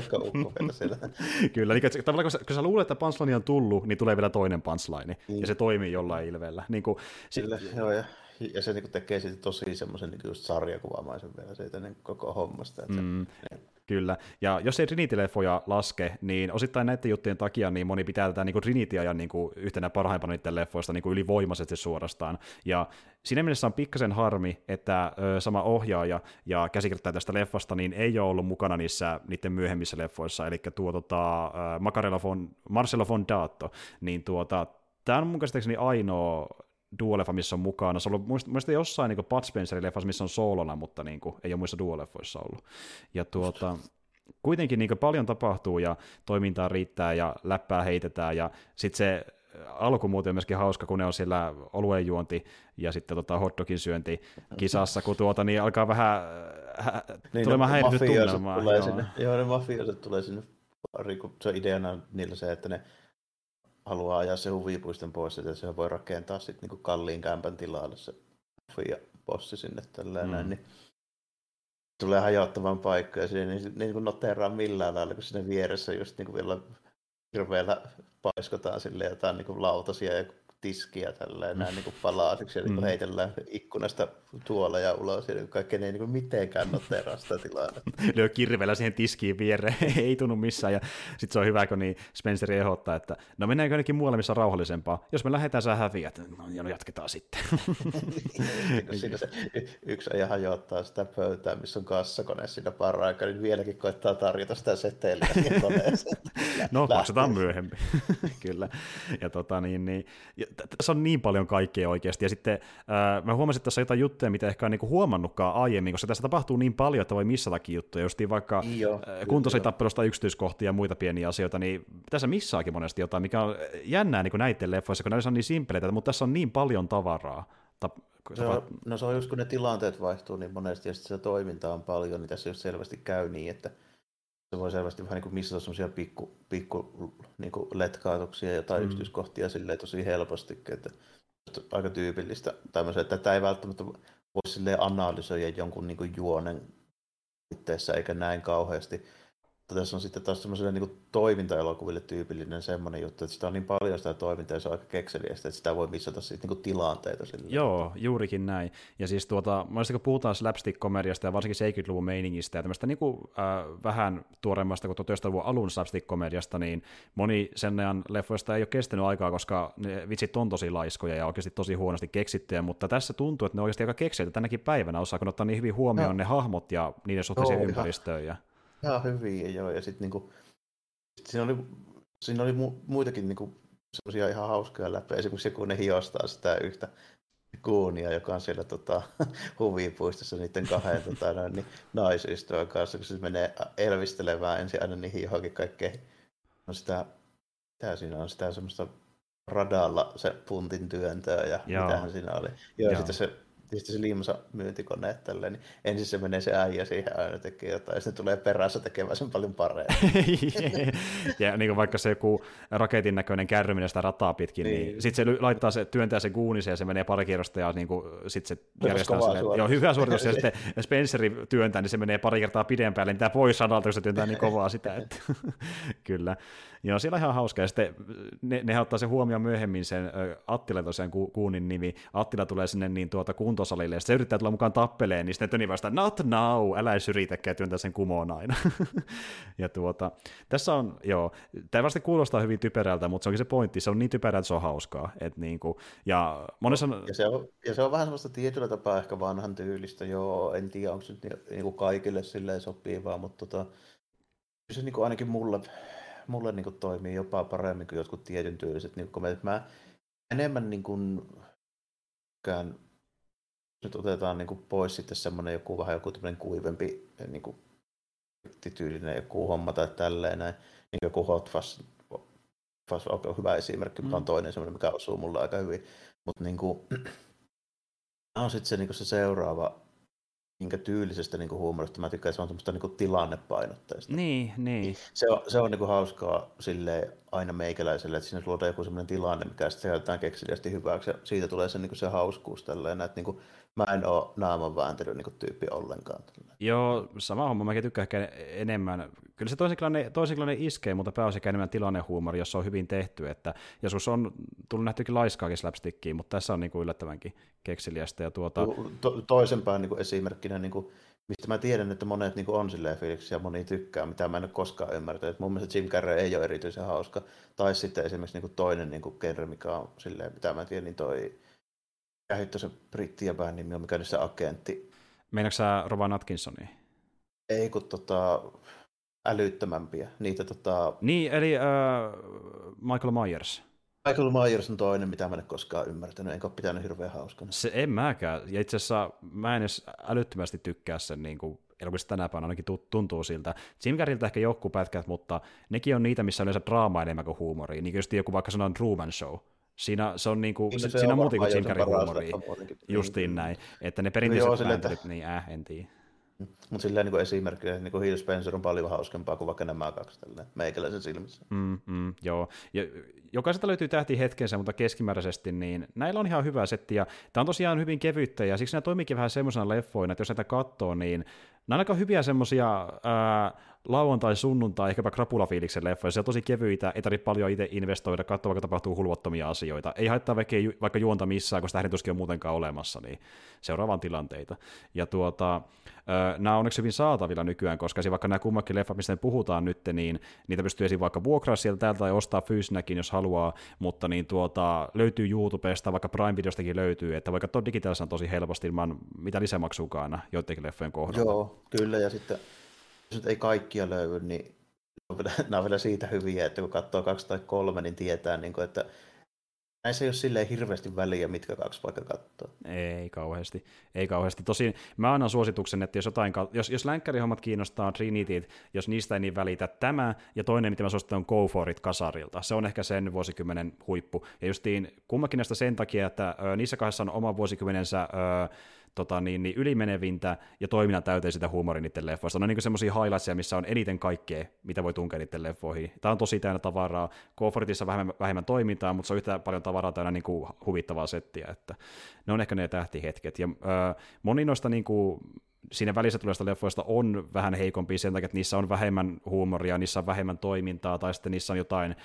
god! Ukko siellä. Kyllä, eli tavallaan kun, kun sä luulet, että punchline on tullut, niin tulee vielä toinen punchline, niin. ja se toimii jollain ilveellä. Niin kuin, sit... joo, ja, ja se niin tekee sitten tosi semmoisen niin just sarjakuvaamaisen vielä siitä niin koko hommasta. Että mm. se, Kyllä, ja jos ei Trinity-leffoja laske, niin osittain näiden juttujen takia niin moni pitää tätä niin Trinitya niin kuin yhtenä parhaimpana niiden leffoista niin kuin ylivoimaisesti suorastaan. Ja siinä mielessä on pikkasen harmi, että ö, sama ohjaaja ja käsikirjoittaja tästä leffasta niin ei ole ollut mukana niissä niiden myöhemmissä leffoissa, eli tuo tota, Macarella von, Marcelo Fondato, niin tuota, tämä on mun käsittääkseni ainoa duoleffa, missä on mukana. Se on ollut muista jossain niin Bud Spencerin leffassa, missä on soolona, mutta niin kuin, ei ole muissa duoleffoissa ollut. Ja tuota, kuitenkin niin paljon tapahtuu ja toimintaa riittää ja läppää heitetään ja sitten se alku muuten on myöskin hauska, kun ne on siellä oluen juonti ja sitten tota hotdogin syönti kisassa, kun tuota, niin alkaa vähän hä, niin, tulemaan häirinyt tunnelmaa. Tulee joo. Sinne, joo, ne mafioset tulee sinne, kun se ideana niillä se, että ne haluaa ajaa se huvipuiston pois, että se voi rakentaa sitten niinku kalliin kämpän tilalle se ja bossi sinne tälleen mm. näin, niin tulee hajottavan paikka ja siinä niin, niin kuin noteraa millään lailla, kun sinne vieressä just niin kuin vielä hirveellä paiskotaan sille jotain niin kuin lautasia ja tiskiä tälleen näin niin palasiksi ja niin mm. heitellään ikkunasta tuoleja ulos ja kaikki ei niin mitenkään noteraa sitä tilannetta. Lyö kirvellä siihen tiskiin viereen, ei tunnu missään ja sitten se on hyvä, kun niin Spenceri ehdottaa, että no mennäänkö jonnekin muualle, missä on rauhallisempaa. Jos me lähdetään, sä häviät, no, no jatketaan sitten. niin, siinä se yksi ja hajottaa sitä pöytää, missä on kassakone siinä paraikaa, niin vieläkin koittaa tarjota sitä seteliä no, maksetaan myöhemmin. Kyllä. Ja tota, niin, niin, ja tässä on niin paljon kaikkea oikeasti. Ja sitten äh, mä huomasin, että tässä on jotain juttuja, mitä ehkä on niinku huomannutkaan aiemmin, koska tässä tapahtuu niin paljon, että voi missatakin juttuja. Justiin vaikka äh, kuntoisitappelusta yksityiskohtia ja muita pieniä asioita, niin tässä missaakin monesti jotain, mikä on jännää niin näiden leffoissa, kun ne on niin simpeleitä, mutta tässä on niin paljon tavaraa. Se on, no se on just kun ne tilanteet vaihtuu niin monesti ja sitten se toiminta on paljon, niin tässä just selvästi käy niin, että se voi selvästi vähän niin kuin missata semmoisia pikku, pikku niin kuin letkaatuksia ja tai mm. yksityiskohtia silleen tosi helposti, että aika tyypillistä tämmöisen, että tätä ei välttämättä voi silleen analysoida jonkun niin kuin juonen itteessä eikä näin kauheasti mutta tässä on sitten taas semmoiselle niin toimintaelokuville tyypillinen semmoinen juttu, että sitä on niin paljon sitä toimintaa ja se on aika kekseliästä, että sitä voi missata sitten niin tilanteita. Sille. Joo, juurikin näin. Ja siis tuota, mielestäni kun puhutaan slapstick-komediasta ja varsinkin 70-luvun meiningistä ja tämmöistä niin kuin, äh, vähän tuoreemmasta kuin 1900-luvun alun slapstick-komediasta, niin moni sen ajan leffoista ei ole kestänyt aikaa, koska ne vitsit on tosi laiskoja ja oikeasti tosi huonosti keksittyjä, mutta tässä tuntuu, että ne oikeasti aika keksiä tänäkin päivänä osaa kun ottaa niin hyvin huomioon no. ne hahmot ja niiden suhteeseen ympäristöön. Ja ihan hyviä joo, ja sitten niinku, sit siinä oli, siinä oli mu, muitakin niinku, semmoisia ihan hauskoja läpi, esimerkiksi kun ne hiostaa sitä yhtä kuunia, joka on siellä tota, huvipuistossa niiden kahden tota, noin, niin, naisystävän kanssa, kun se menee elvistelemään ensin aina niihin johonkin kaikkeen. No sitä, mitä siinä on, sitä semmoista radalla se puntin työntöä ja Joo. mitähän siinä oli. Joo, Joo. sitten se tietysti se limsa myyntikone tälleen, niin ensin se menee se äijä siihen aina tekee jotain, ja sitten tulee perässä tekemään sen paljon paremmin. ja niin kuin vaikka se joku raketin näköinen kärryminen sitä rataa pitkin, niin, niin sitten se laittaa se, työntää se kuuniseen, ja se menee pari kierrosta, ja niin kuin, sitten se järjestää sen. Joo, hyvä suoritus, ja sitten Spenceri työntää, niin se menee pari kertaa pidempään, niin tämä pois sadalta, kun se työntää niin kovaa sitä, että kyllä. Joo, siellä on ihan hauska, ja sitten ne, ne ottaa sen huomioon myöhemmin sen Attila tosiaan ku, Kuunin nimi, Attila tulee sinne niin tuota kuntosalille, ja se yrittää tulla mukaan tappeleen, niin sitten Töni vastaa, not now, älä edes yritäkään työntää sen kumoon aina. ja tuota, tässä on, joo, tämä vasta kuulostaa hyvin typerältä, mutta se onkin se pointti, se on niin typerää, että se on hauskaa. Et niin kuin, ja, monessa... ja, se on, ja se on vähän semmoista tietyllä tapaa ehkä vanhan tyylistä, joo, en tiedä, onko se nyt niin kuin kaikille silleen sopivaa, mutta tota, se niin kuin ainakin mulle mulle niin kuin toimii jopa paremmin kuin jotkut tietyn tyyliset niin komediat. Mä enemmän niin kuin, nyt otetaan niin kuin pois sitten semmoinen joku vähän joku kuivempi niin kuin, tyylinen joku homma tai tälleen näin, niin joku Hot Fuzz, Fuzz on hyvä esimerkki, mm. on toinen semmoinen, mikä osuu mulle aika hyvin, mutta niin kuin, on sitten se, niin kuin se seuraava minkä tyylisestä niin kuin huumorista mä tykkään, se on semmoista niin kuin tilannepainotteista. Niin, niin. Se on, se on niin kuin hauskaa sille aina meikäläiselle, että siinä luodaan joku semmoinen tilanne, mikä sitten käytetään kekseliästi hyväksi, ja siitä tulee se, niin kuin se hauskuus tälleen, että niin kuin, mä en ole naaman vääntely niin tyyppi ollenkaan. Joo, sama homma, mäkin tykkään ehkä enemmän. Kyllä se toisenlainen, toisenlainen iskee, mutta pääosin enemmän tilannehuumori, jossa on hyvin tehty, että joskus on tullut nähtykin laiskaakin slapstickiin, mutta tässä on niin kuin yllättävänkin kekseliästä. Ja tuota... to, toisenpäin niin esimerkkinä, niin kuin, mistä mä tiedän, että monet niin kuin on silleen fiiliksi ja moni tykkää, mitä mä en ole koskaan ymmärtänyt. Mun mielestä Jim Carrey ei ole erityisen hauska. Tai sitten esimerkiksi niin kuin toinen niin kuin genre, mikä on silleen, mitä mä tiedän, niin toi Kähittö se britti ja nimi on, mikä on se agentti. Meinaatko sä Rowan Atkinsonia? Ei, kun tota, älyttömämpiä. Niitä, tota... Niin, eli uh, Michael Myers. Michael Myers on toinen, mitä mä en koskaan ymmärtänyt, enkä ole pitänyt hirveän hauskana. Se en mäkään, ja itse asiassa mä en edes älyttömästi tykkää sen niin kuin elokuvista tänä päivänä ainakin tuntuu siltä. Jim Carreyltä ehkä joku pätkät, mutta nekin on niitä, missä on yleensä draamaa enemmän kuin huumoria. Niin just joku vaikka sanon Truman Show. Siinä, se on niinku, niin, se, siinä on muuten kuin huumori. Justiin näin. Että ne perinteiset no joo, vääntärit, niin äh, en tiedä. Mutta silleen niin esimerkkinä, niin kuin Hill Spencer on paljon hauskempaa kuin vaikka nämä kaksi tällä meikäläisen silmissä. Mm, mm, joo. Ja jokaiselta löytyy tähti hetkensä, mutta keskimääräisesti niin näillä on ihan hyvä setti. Ja tämä on tosiaan hyvin kevyttä ja siksi nämä toimiikin vähän semmoisena leffoina, että jos näitä katsoo, niin nämä on aika hyviä semmoisia lauantai, sunnuntai, ehkäpä krapulafiiliksen leffoja. Se on tosi kevyitä, ei tarvitse paljon itse investoida, katsoa vaikka tapahtuu hulvottomia asioita. Ei haittaa vaikka, vaikka juonta missään, koska tuskin on muutenkaan olemassa, niin seuraavaan tilanteita. Ja tuota, nämä on onneksi hyvin saatavilla nykyään, koska vaikka nämä kummakin leffat, mistä puhutaan nyt, niin niitä pystyy esim. vaikka vuokraa sieltä täältä tai ostaa fyysinäkin, jos haluaa, mutta niin tuota, löytyy YouTubesta, vaikka Prime-videostakin löytyy, että vaikka tuon digitaalisena tosi helposti ilman mitä lisämaksuukaan joidenkin leffojen kohdalla. Joo, kyllä, ja sitten jos ei kaikkia löydy, niin nämä on vielä siitä hyviä, että kun katsoo kaksi tai kolme, niin tietää, niin kuin, että näissä ei ole silleen hirveästi väliä, mitkä kaksi vaikka katsoo. Ei kauheasti. Ei kauheasti. Tosin mä annan suosituksen, että jos, jotain, jos, jos länkkärihommat kiinnostaa Trinityt, jos niistä ei niin välitä tämä, ja toinen, mitä mä suosittelen, on Go For It kasarilta. Se on ehkä sen vuosikymmenen huippu. Ja justiin kummakin näistä sen takia, että ö, niissä kahdessa on oma vuosikymmenensä ö, tota, niin, niin ylimenevintä ja toiminnan täyteen sitä huumoria niiden leffoista. Ne on niin semmoisia highlightsia, missä on eniten kaikkea, mitä voi tunkea niiden leffoihin. Tämä on tosi täynnä tavaraa. Comfortissa vähemmän, vähemmän toimintaa, mutta se on yhtä paljon tavaraa täynnä niin kuin huvittavaa settiä. Että ne on ehkä ne tähtihetket. Ja äh, moni noista niin kuin, siinä välissä tulevista leffoista on vähän heikompi sen takia, että niissä on vähemmän huumoria, niissä on vähemmän toimintaa, tai sitten niissä on jotain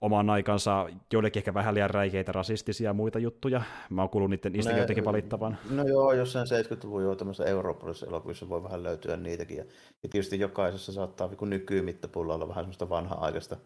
oman aikansa joillekin ehkä vähän liian räikeitä rasistisia ja muita juttuja. Mä oon kuullut niiden, niistäkin jotenkin valittavan. No joo, jossain 70-luvun jo tämmöisessä eurooppalaisessa elokuvissa voi vähän löytyä niitäkin. Ja, ja tietysti jokaisessa saattaa niin nykymittapulla olla vähän semmoista vanha-aikaista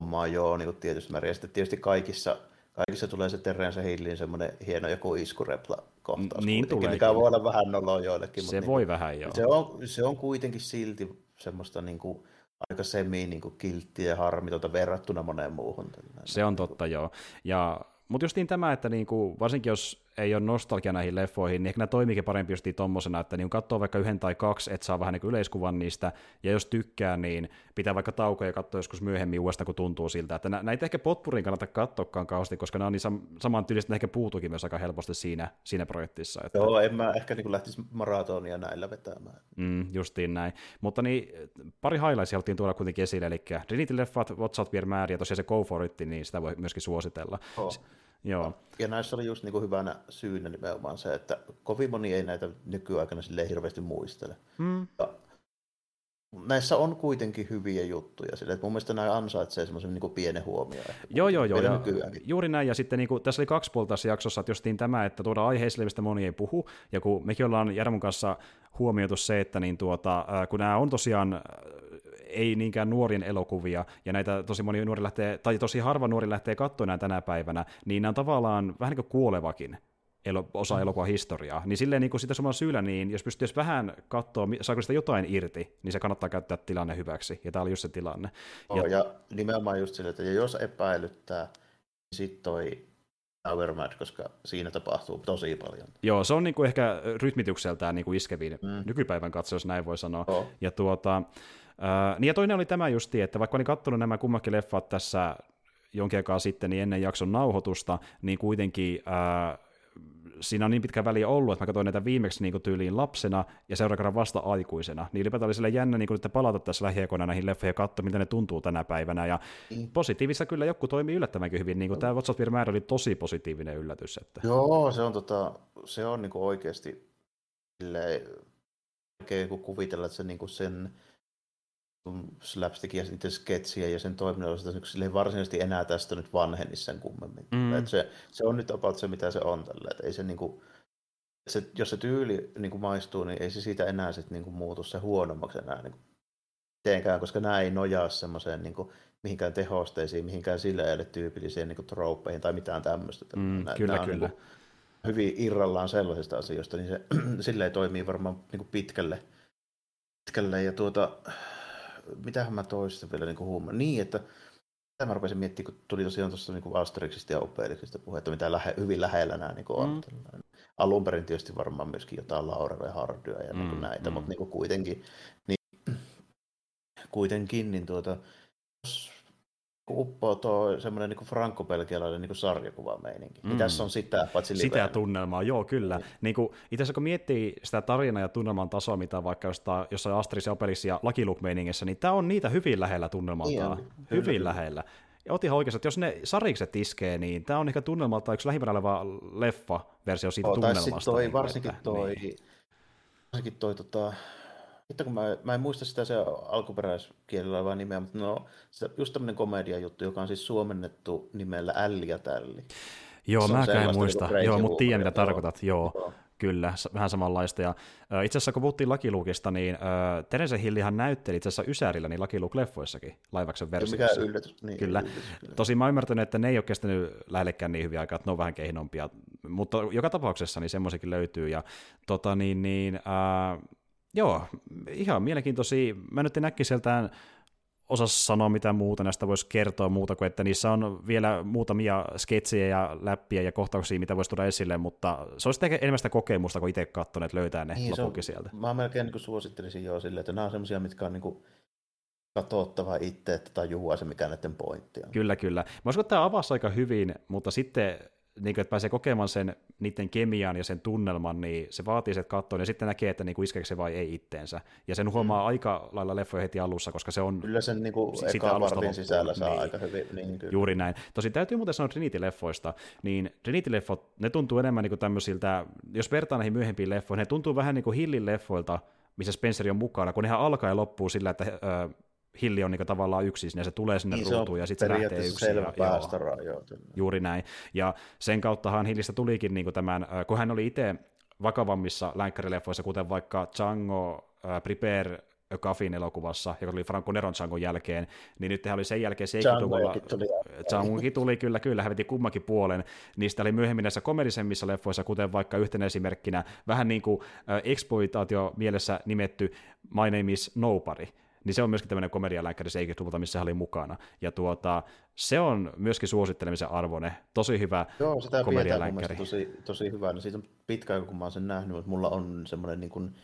hommaa joo, niin kuin tietysti määrin. Ja sitten tietysti kaikissa, kaikissa tulee se Terence Hillin semmoinen hieno joku iskurepla kohtaus. Niin tulee. Mikä voi olla vähän noloa joillekin. Se mutta voi niin, vähän joo. Se on, se on kuitenkin silti semmoista niin kuin, aika semi niin kilttiä ja harmitonta verrattuna moneen muuhun. Se on totta, joo. Ja, mutta justiin tämä, että niinku, varsinkin jos ei ole nostalgia näihin leffoihin, niin ehkä nämä toimiikin parempi just tommosena, että niin katsoo vaikka yhden tai kaksi, että saa vähän niin yleiskuvan niistä, ja jos tykkää, niin pitää vaikka taukoja ja katsoa joskus myöhemmin uudestaan, kun tuntuu siltä, että näitä ehkä potpurin kannata katsoakaan kauheasti, koska nämä on niin sam- saman tyylistä, ehkä puutukin myös aika helposti siinä, siinä projektissa. Että... Joo, en mä ehkä niin lähtisi maratonia näillä vetämään. Mm, justiin näin. Mutta niin, pari highlightsia haluttiin tuoda kuitenkin esille, eli Trinity-leffat, What's Out Määriä, ja tosiaan se Go For It, niin sitä voi myöskin suositella. Oh. Joo. Ja näissä oli just niin kuin hyvänä syynä nimenomaan se, että kovin moni ei näitä nykyaikana sille hirveästi muistele. Mm. Ja näissä on kuitenkin hyviä juttuja. Sille, että mun mielestä nämä ansaitsee semmoisen niin pienen huomioon. Joo, joo, joo. Ja juuri näin. Ja sitten niin kuin, tässä oli kaksi puolta tässä jaksossa, että justiin tämä, että tuoda aiheisille, mistä moni ei puhu. Ja kun mekin ollaan Jarmon kanssa huomioitu se, että niin tuota, kun nämä on tosiaan ei niinkään nuorien elokuvia, ja näitä tosi moni nuori lähtee, tai tosi harva nuori lähtee katsomaan tänä päivänä, niin nämä on tavallaan vähän niin kuin kuolevakin elo, osa mm. elokuvan historiaa. Niin silleen niin kuin sitä samalla syyllä, niin jos pystyisi vähän katsoa, saako sitä jotain irti, niin se kannattaa käyttää tilanne hyväksi. Ja tämä oli just se tilanne. Oh, ja, ja nimenomaan just sille, että jos epäilyttää, niin sitten toi Tower Mad, koska siinä tapahtuu tosi paljon. Joo, se on niin kuin ehkä rytmitykseltään niin kuin iskevin mm. nykypäivän katso, jos näin voi sanoa. Oh. Ja tuota, äh, niin ja toinen oli tämä justi, että vaikka olin katsonut nämä kummakin leffat tässä jonkin aikaa sitten niin ennen jakson nauhoitusta, niin kuitenkin äh, siinä on niin pitkä väli ollut, että mä katsoin näitä viimeksi niin tyyliin lapsena ja seuraavan vasta aikuisena. Niin ylipäätään oli sille jännä niin kuin, että palata tässä lähiaikoina näihin leffoihin ja katsoa, miten ne tuntuu tänä päivänä. Ja mm. positiivissa kyllä joku toimii yllättävänkin hyvin. Niin kuin tämä What's määrä oli tosi positiivinen yllätys. Että... Joo, se on, tota, se on niin kuin oikeasti silleen, kun kuvitella, että se niin kuin sen slapstickia ja niiden sketsiä ja sen toiminnallisuutta niin sille varsinaisesti enää tästä nyt vanheni sen kummemmin. Mm. se, se on nyt about se, mitä se on tällä. Et ei se, niin kuin, se, jos se tyyli niin kuin maistuu, niin ei se siitä enää sit, niin kuin, muutu se huonommaksi enää niin kuin, koska nämä ei nojaa semmoiseen niin kuin, mihinkään tehosteisiin, mihinkään sille ei ole tyypillisiin niin tropeihin tai mitään tämmöistä. Mm, nää, kyllä, nää kyllä. Niin kuin, hyvin irrallaan sellaisista asioista, niin se silleen toimii varmaan niin kuin pitkälle, pitkälle. Ja tuota, mitähän mä toista vielä niin huumaa. Niin, että mitä mä rupesin miettimään, kun tuli tosiaan tuossa niin Asterixista ja Obelixista puhetta, mitä lähe, hyvin lähellä nämä niin on. Mm. Alun perin tietysti varmaan myöskin jotain Laura ja Hardyä ja niin mm, näitä, mm. mutta niin kuitenkin, niin, kuitenkin, niin tuota, uppoo tuo semmoinen niin franko-belgialainen niin sarjakuvameininki. Mm. Niin tässä on sitä, paitsi Sitä livenä. tunnelmaa, joo kyllä. Niin. Niin kuin, itse asiassa kun miettii sitä tarinaa ja tunnelman tasoa, mitä vaikka jostain, jossain Astris ja Opelissa ja Lucky Luke-meiningissä, niin tämä on niitä hyvin lähellä tunnelmaltaan. Niin, hyvin kyllä. lähellä. Ja otin oikeasti, että jos ne sarikset iskee, niin tämä on ehkä tunnelmalta yksi lähimpänä oleva leffa-versio siitä oh, tunnelmasta. Toi, niin, varsinkin että, toi, niin. varsinkin toi tota, Hitto, kun mä, mä en muista sitä se alkuperäiskielellä olevaa nimeä, mutta no, se, just tämmöinen komedia juttu, joka on siis suomennettu nimellä Älli ja Tälli. Joo, mä en muista. Niin joo, mutta tiedän mitä tarkoitat. Joo. joo. Kyllä, vähän samanlaista. Ja, äh, itse asiassa kun puhuttiin Lakilukista, niin äh, Terese Hillihan näytteli itse asiassa Ysärillä niin Lakiluk-leffoissakin laivaksen versiossa. Mikä yllätys. Niin, kyllä. Yllätys, kyllä. Tosin mä oon ymmärtänyt, että ne ei ole kestänyt lähellekään niin hyviä aikaa, että ne on vähän kehnompia. Mutta joka tapauksessa niin semmoisikin löytyy. Ja tota niin, niin äh, joo, ihan mielenkiintoisia. Mä nyt en sieltä osaa sanoa mitä muuta näistä voisi kertoa muuta kuin, että niissä on vielä muutamia sketsejä ja läppiä ja kohtauksia, mitä voisi tuoda esille, mutta se olisi enemmän sitä kokemusta, kun itse katsoneet löytää ne niin, lopulkin sieltä. Mä melkein niin suosittelisin jo silleen, että nämä on semmoisia, mitkä on niin kuin katsottava itse, että tajuaa se, mikä näiden pointti on. Kyllä, kyllä. Mä uskon, että tämä avasi aika hyvin, mutta sitten niin kuin, että pääsee kokemaan sen niiden kemian ja sen tunnelman, niin se vaatii se, että katsoo, ja sitten näkee, että niin kuin iskeekö se vai ei itteensä. Ja sen huomaa mm. aika lailla leffoja heti alussa, koska se on... Kyllä sen niin kuin eka vartin sisällä saa niin, aika hyvin. Niin, kyllä. Juuri näin. Tosin täytyy muuten sanoa Trinity-leffoista, niin Trinity-leffot, ne tuntuu enemmän niin kuin tämmöisiltä, jos vertaa näihin myöhempiin leffoihin, ne tuntuu vähän niin kuin Hillin leffoilta, missä Spencer on mukana, kun nehän alkaa ja loppuu sillä, että äh, hilli on niin tavallaan yksin, ja se tulee sinne niin, ruutuun ja sitten se lähtee yksin. Selvä ja, joo, juuri näin. Ja sen kauttahan Hillistä tulikin niin tämän, kun hän oli itse vakavammissa länkkärileffoissa, kuten vaikka Django, äh, Prepare Kafin elokuvassa, joka oli Franco Neron Djangon jälkeen, niin nyt oli sen jälkeen 70-luvulla. Djangokin tuli kyllä, kyllä, hän veti kummankin puolen. Niistä oli myöhemmin näissä komedisemmissa leffoissa, kuten vaikka yhtenä esimerkkinä, vähän niin kuin äh, exploitaatio mielessä nimetty My Name is Nobody, niin se on myöskin tämmöinen komedialääkkäri 70-luvulta, missä hän oli mukana. Ja tuota, se on myöskin suosittelemisen arvoinen, tosi hyvä Joo, sitä komedialääkkäri. tosi, tosi hyvä. No, siitä on pitkä aika, kun mä oon sen nähnyt, mutta mulla on semmoinen niin kuin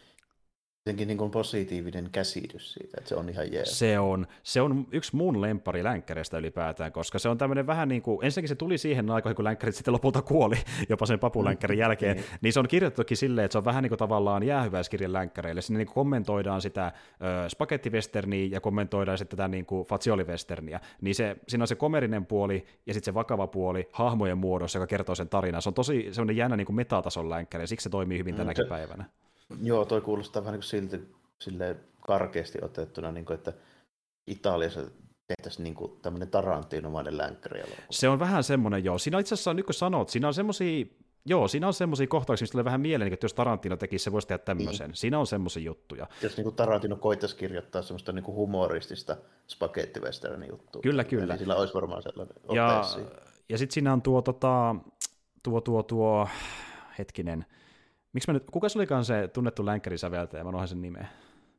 jotenkin niin positiivinen käsitys siitä, että se on ihan jees. Se on, se on yksi mun lempari länkkäreistä ylipäätään, koska se on tämmöinen vähän niin kuin, ensinnäkin se tuli siihen aikoihin, kun länkkärit sitten lopulta kuoli, jopa sen papulänkkärin mm, jälkeen, niin. niin se on kirjoitettukin silleen, että se on vähän niin kuin tavallaan jäähyväiskirjan länkkäreille. Sinne niin kuin kommentoidaan sitä äh, spagettivesterniä ja kommentoidaan sitten tätä niin kuin fatsiolivesterniä. Niin se, siinä on se komerinen puoli ja sitten se vakava puoli hahmojen muodossa, joka kertoo sen tarinan. Se on tosi semmoinen jännä niin kuin metatason länkkäri, siksi se toimii hyvin mm, tänäkin se, päivänä. Joo, toi kuulostaa vähän niin kuin silti silleen karkeasti otettuna, niin kuin, että Italiassa tehtäisiin niin kuin tämmöinen Tarantinomainen länkkäri Se on vähän semmoinen, joo. Siinä itse asiassa, nyt kun sanot, siinä on semmoisia Joo, siinä on semmoisia kohtauksia, mistä tulee vähän mieleen, että jos Tarantino tekisi, se voisi tehdä tämmöisen. Niin. Siinä on semmoisia juttuja. Jos niin kuin Tarantino koittaisi kirjoittaa semmoista niin kuin humoristista spagettiwesternin juttua. Kyllä, kyllä. Niin sillä olisi varmaan sellainen Ja, ja sitten siinä on tuo, tota, tuo, tuo, tuo, hetkinen, Miksi mä nyt, kuka se olikaan se tunnettu länkkärisäveltäjä, mä unohdin sen nimeä.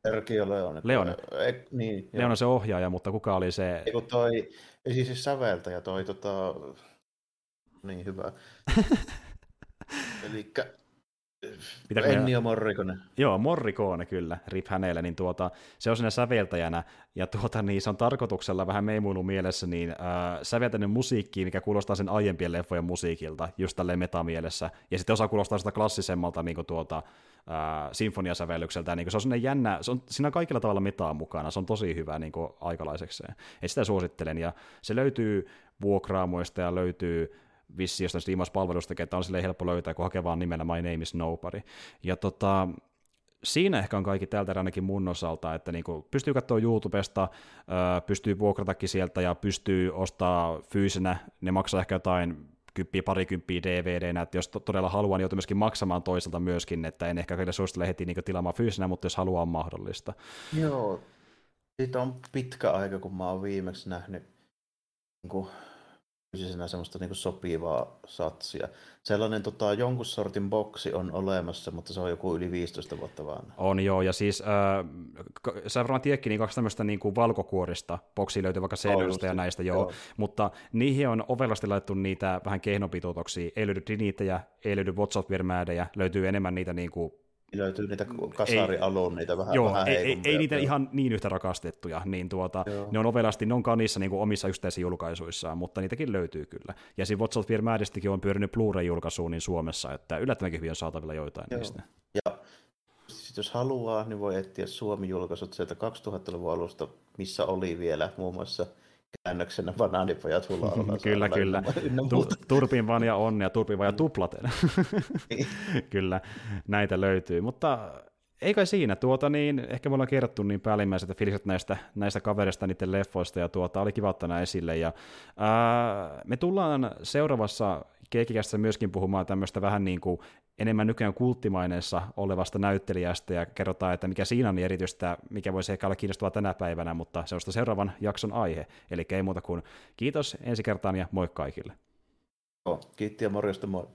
Sergio Leone. Leone. E, niin, Leone on se ohjaaja, mutta kuka oli se... Ei, kun toi, ei siis se säveltäjä, toi tota... Niin hyvä. Elikkä mitä Ennio Morricone. Joo, Morricone kyllä, rip hänelle, niin tuota, se on siinä säveltäjänä, ja tuota, niin se on tarkoituksella vähän meimuilun mielessä niin äh, säveltänyt musiikki, mikä kuulostaa sen aiempien leffojen musiikilta, just tälleen metamielessä, ja sitten osa kuulostaa sitä klassisemmalta niin kuin tuota, äh, sinfoniasävellykseltä, niin kuin se on sinne jännä, se on, siinä on kaikilla tavalla metaa mukana, se on tosi hyvä niin kuin aikalaisekseen, et sitä suosittelen, ja se löytyy vuokraamoista ja löytyy vissi jostain striimauspalvelusta, että on sille helppo löytää, kun hakee vaan nimellä My Name is Nobody. Ja tota, siinä ehkä on kaikki täältä ainakin mun osalta, että niinku pystyy katsoa YouTubesta, pystyy vuokratakin sieltä ja pystyy ostaa fyysinä, ne maksaa ehkä jotain kymppiä, parikymppiä DVDnä, että jos todella haluaa, niin joutuu myöskin maksamaan toiselta myöskin, että en ehkä kyllä suosittele heti niin tilaamaan fyysinä, mutta jos haluaa on mahdollista. Joo, siitä on pitkä aika, kun mä oon viimeksi nähnyt niin kuin fyysisenä semmoista niin sopivaa satsia. Sellainen tota, jonkun sortin boksi on olemassa, mutta se on joku yli 15 vuotta vanha. On joo, ja siis äh, sä varmaan tiedätkin niin kaksi tämmöistä niin kuin valkokuorista, boksi löytyy vaikka cd ja näistä, joo, joo, mutta niihin on ovelasti laitettu niitä vähän kehnopituutoksia, ei löydy Dinitejä, ei löydy WhatsApp-vermäädejä, löytyy enemmän niitä niin kuin löytyy niitä kasarialun, niitä vähän, joo, vähän ei, ei, ei, niitä ihan niin yhtä rakastettuja, niin tuota, ne on ovelasti, ne on kanissa niin kuin omissa yksittäisissä julkaisuissaan, mutta niitäkin löytyy kyllä. Ja siinä What's Out Maddistikin on pyörinyt Blu-ray-julkaisuun niin Suomessa, että yllättävänkin hyvin on saatavilla joitain joo. niistä. Ja sit jos haluaa, niin voi etsiä Suomi-julkaisut sieltä 2000-luvun alusta, missä oli vielä muun muassa – käännöksenä banaanipojat hulalla. kyllä, kyllä. Tu- turpin vaan ja onnea, turpin vaan ja tuplaten. Niin. kyllä, näitä löytyy. Mutta ei kai siinä, tuota niin, ehkä me ollaan kerrottu niin päällimmäiset fiiliset näistä, näistä kavereista, niiden leffoista, ja tuota, oli kiva ottaa esille, ja ää, me tullaan seuraavassa Keikikästä myöskin puhumaan tämmöistä vähän niin kuin enemmän nykyään kulttimaineessa olevasta näyttelijästä, ja kerrotaan, että mikä siinä on niin erityistä, mikä voisi ehkä olla kiinnostavaa tänä päivänä, mutta se on seuraavan jakson aihe, eli ei muuta kuin kiitos ensi kertaan, ja moi kaikille. kiitti ja morjesta moi.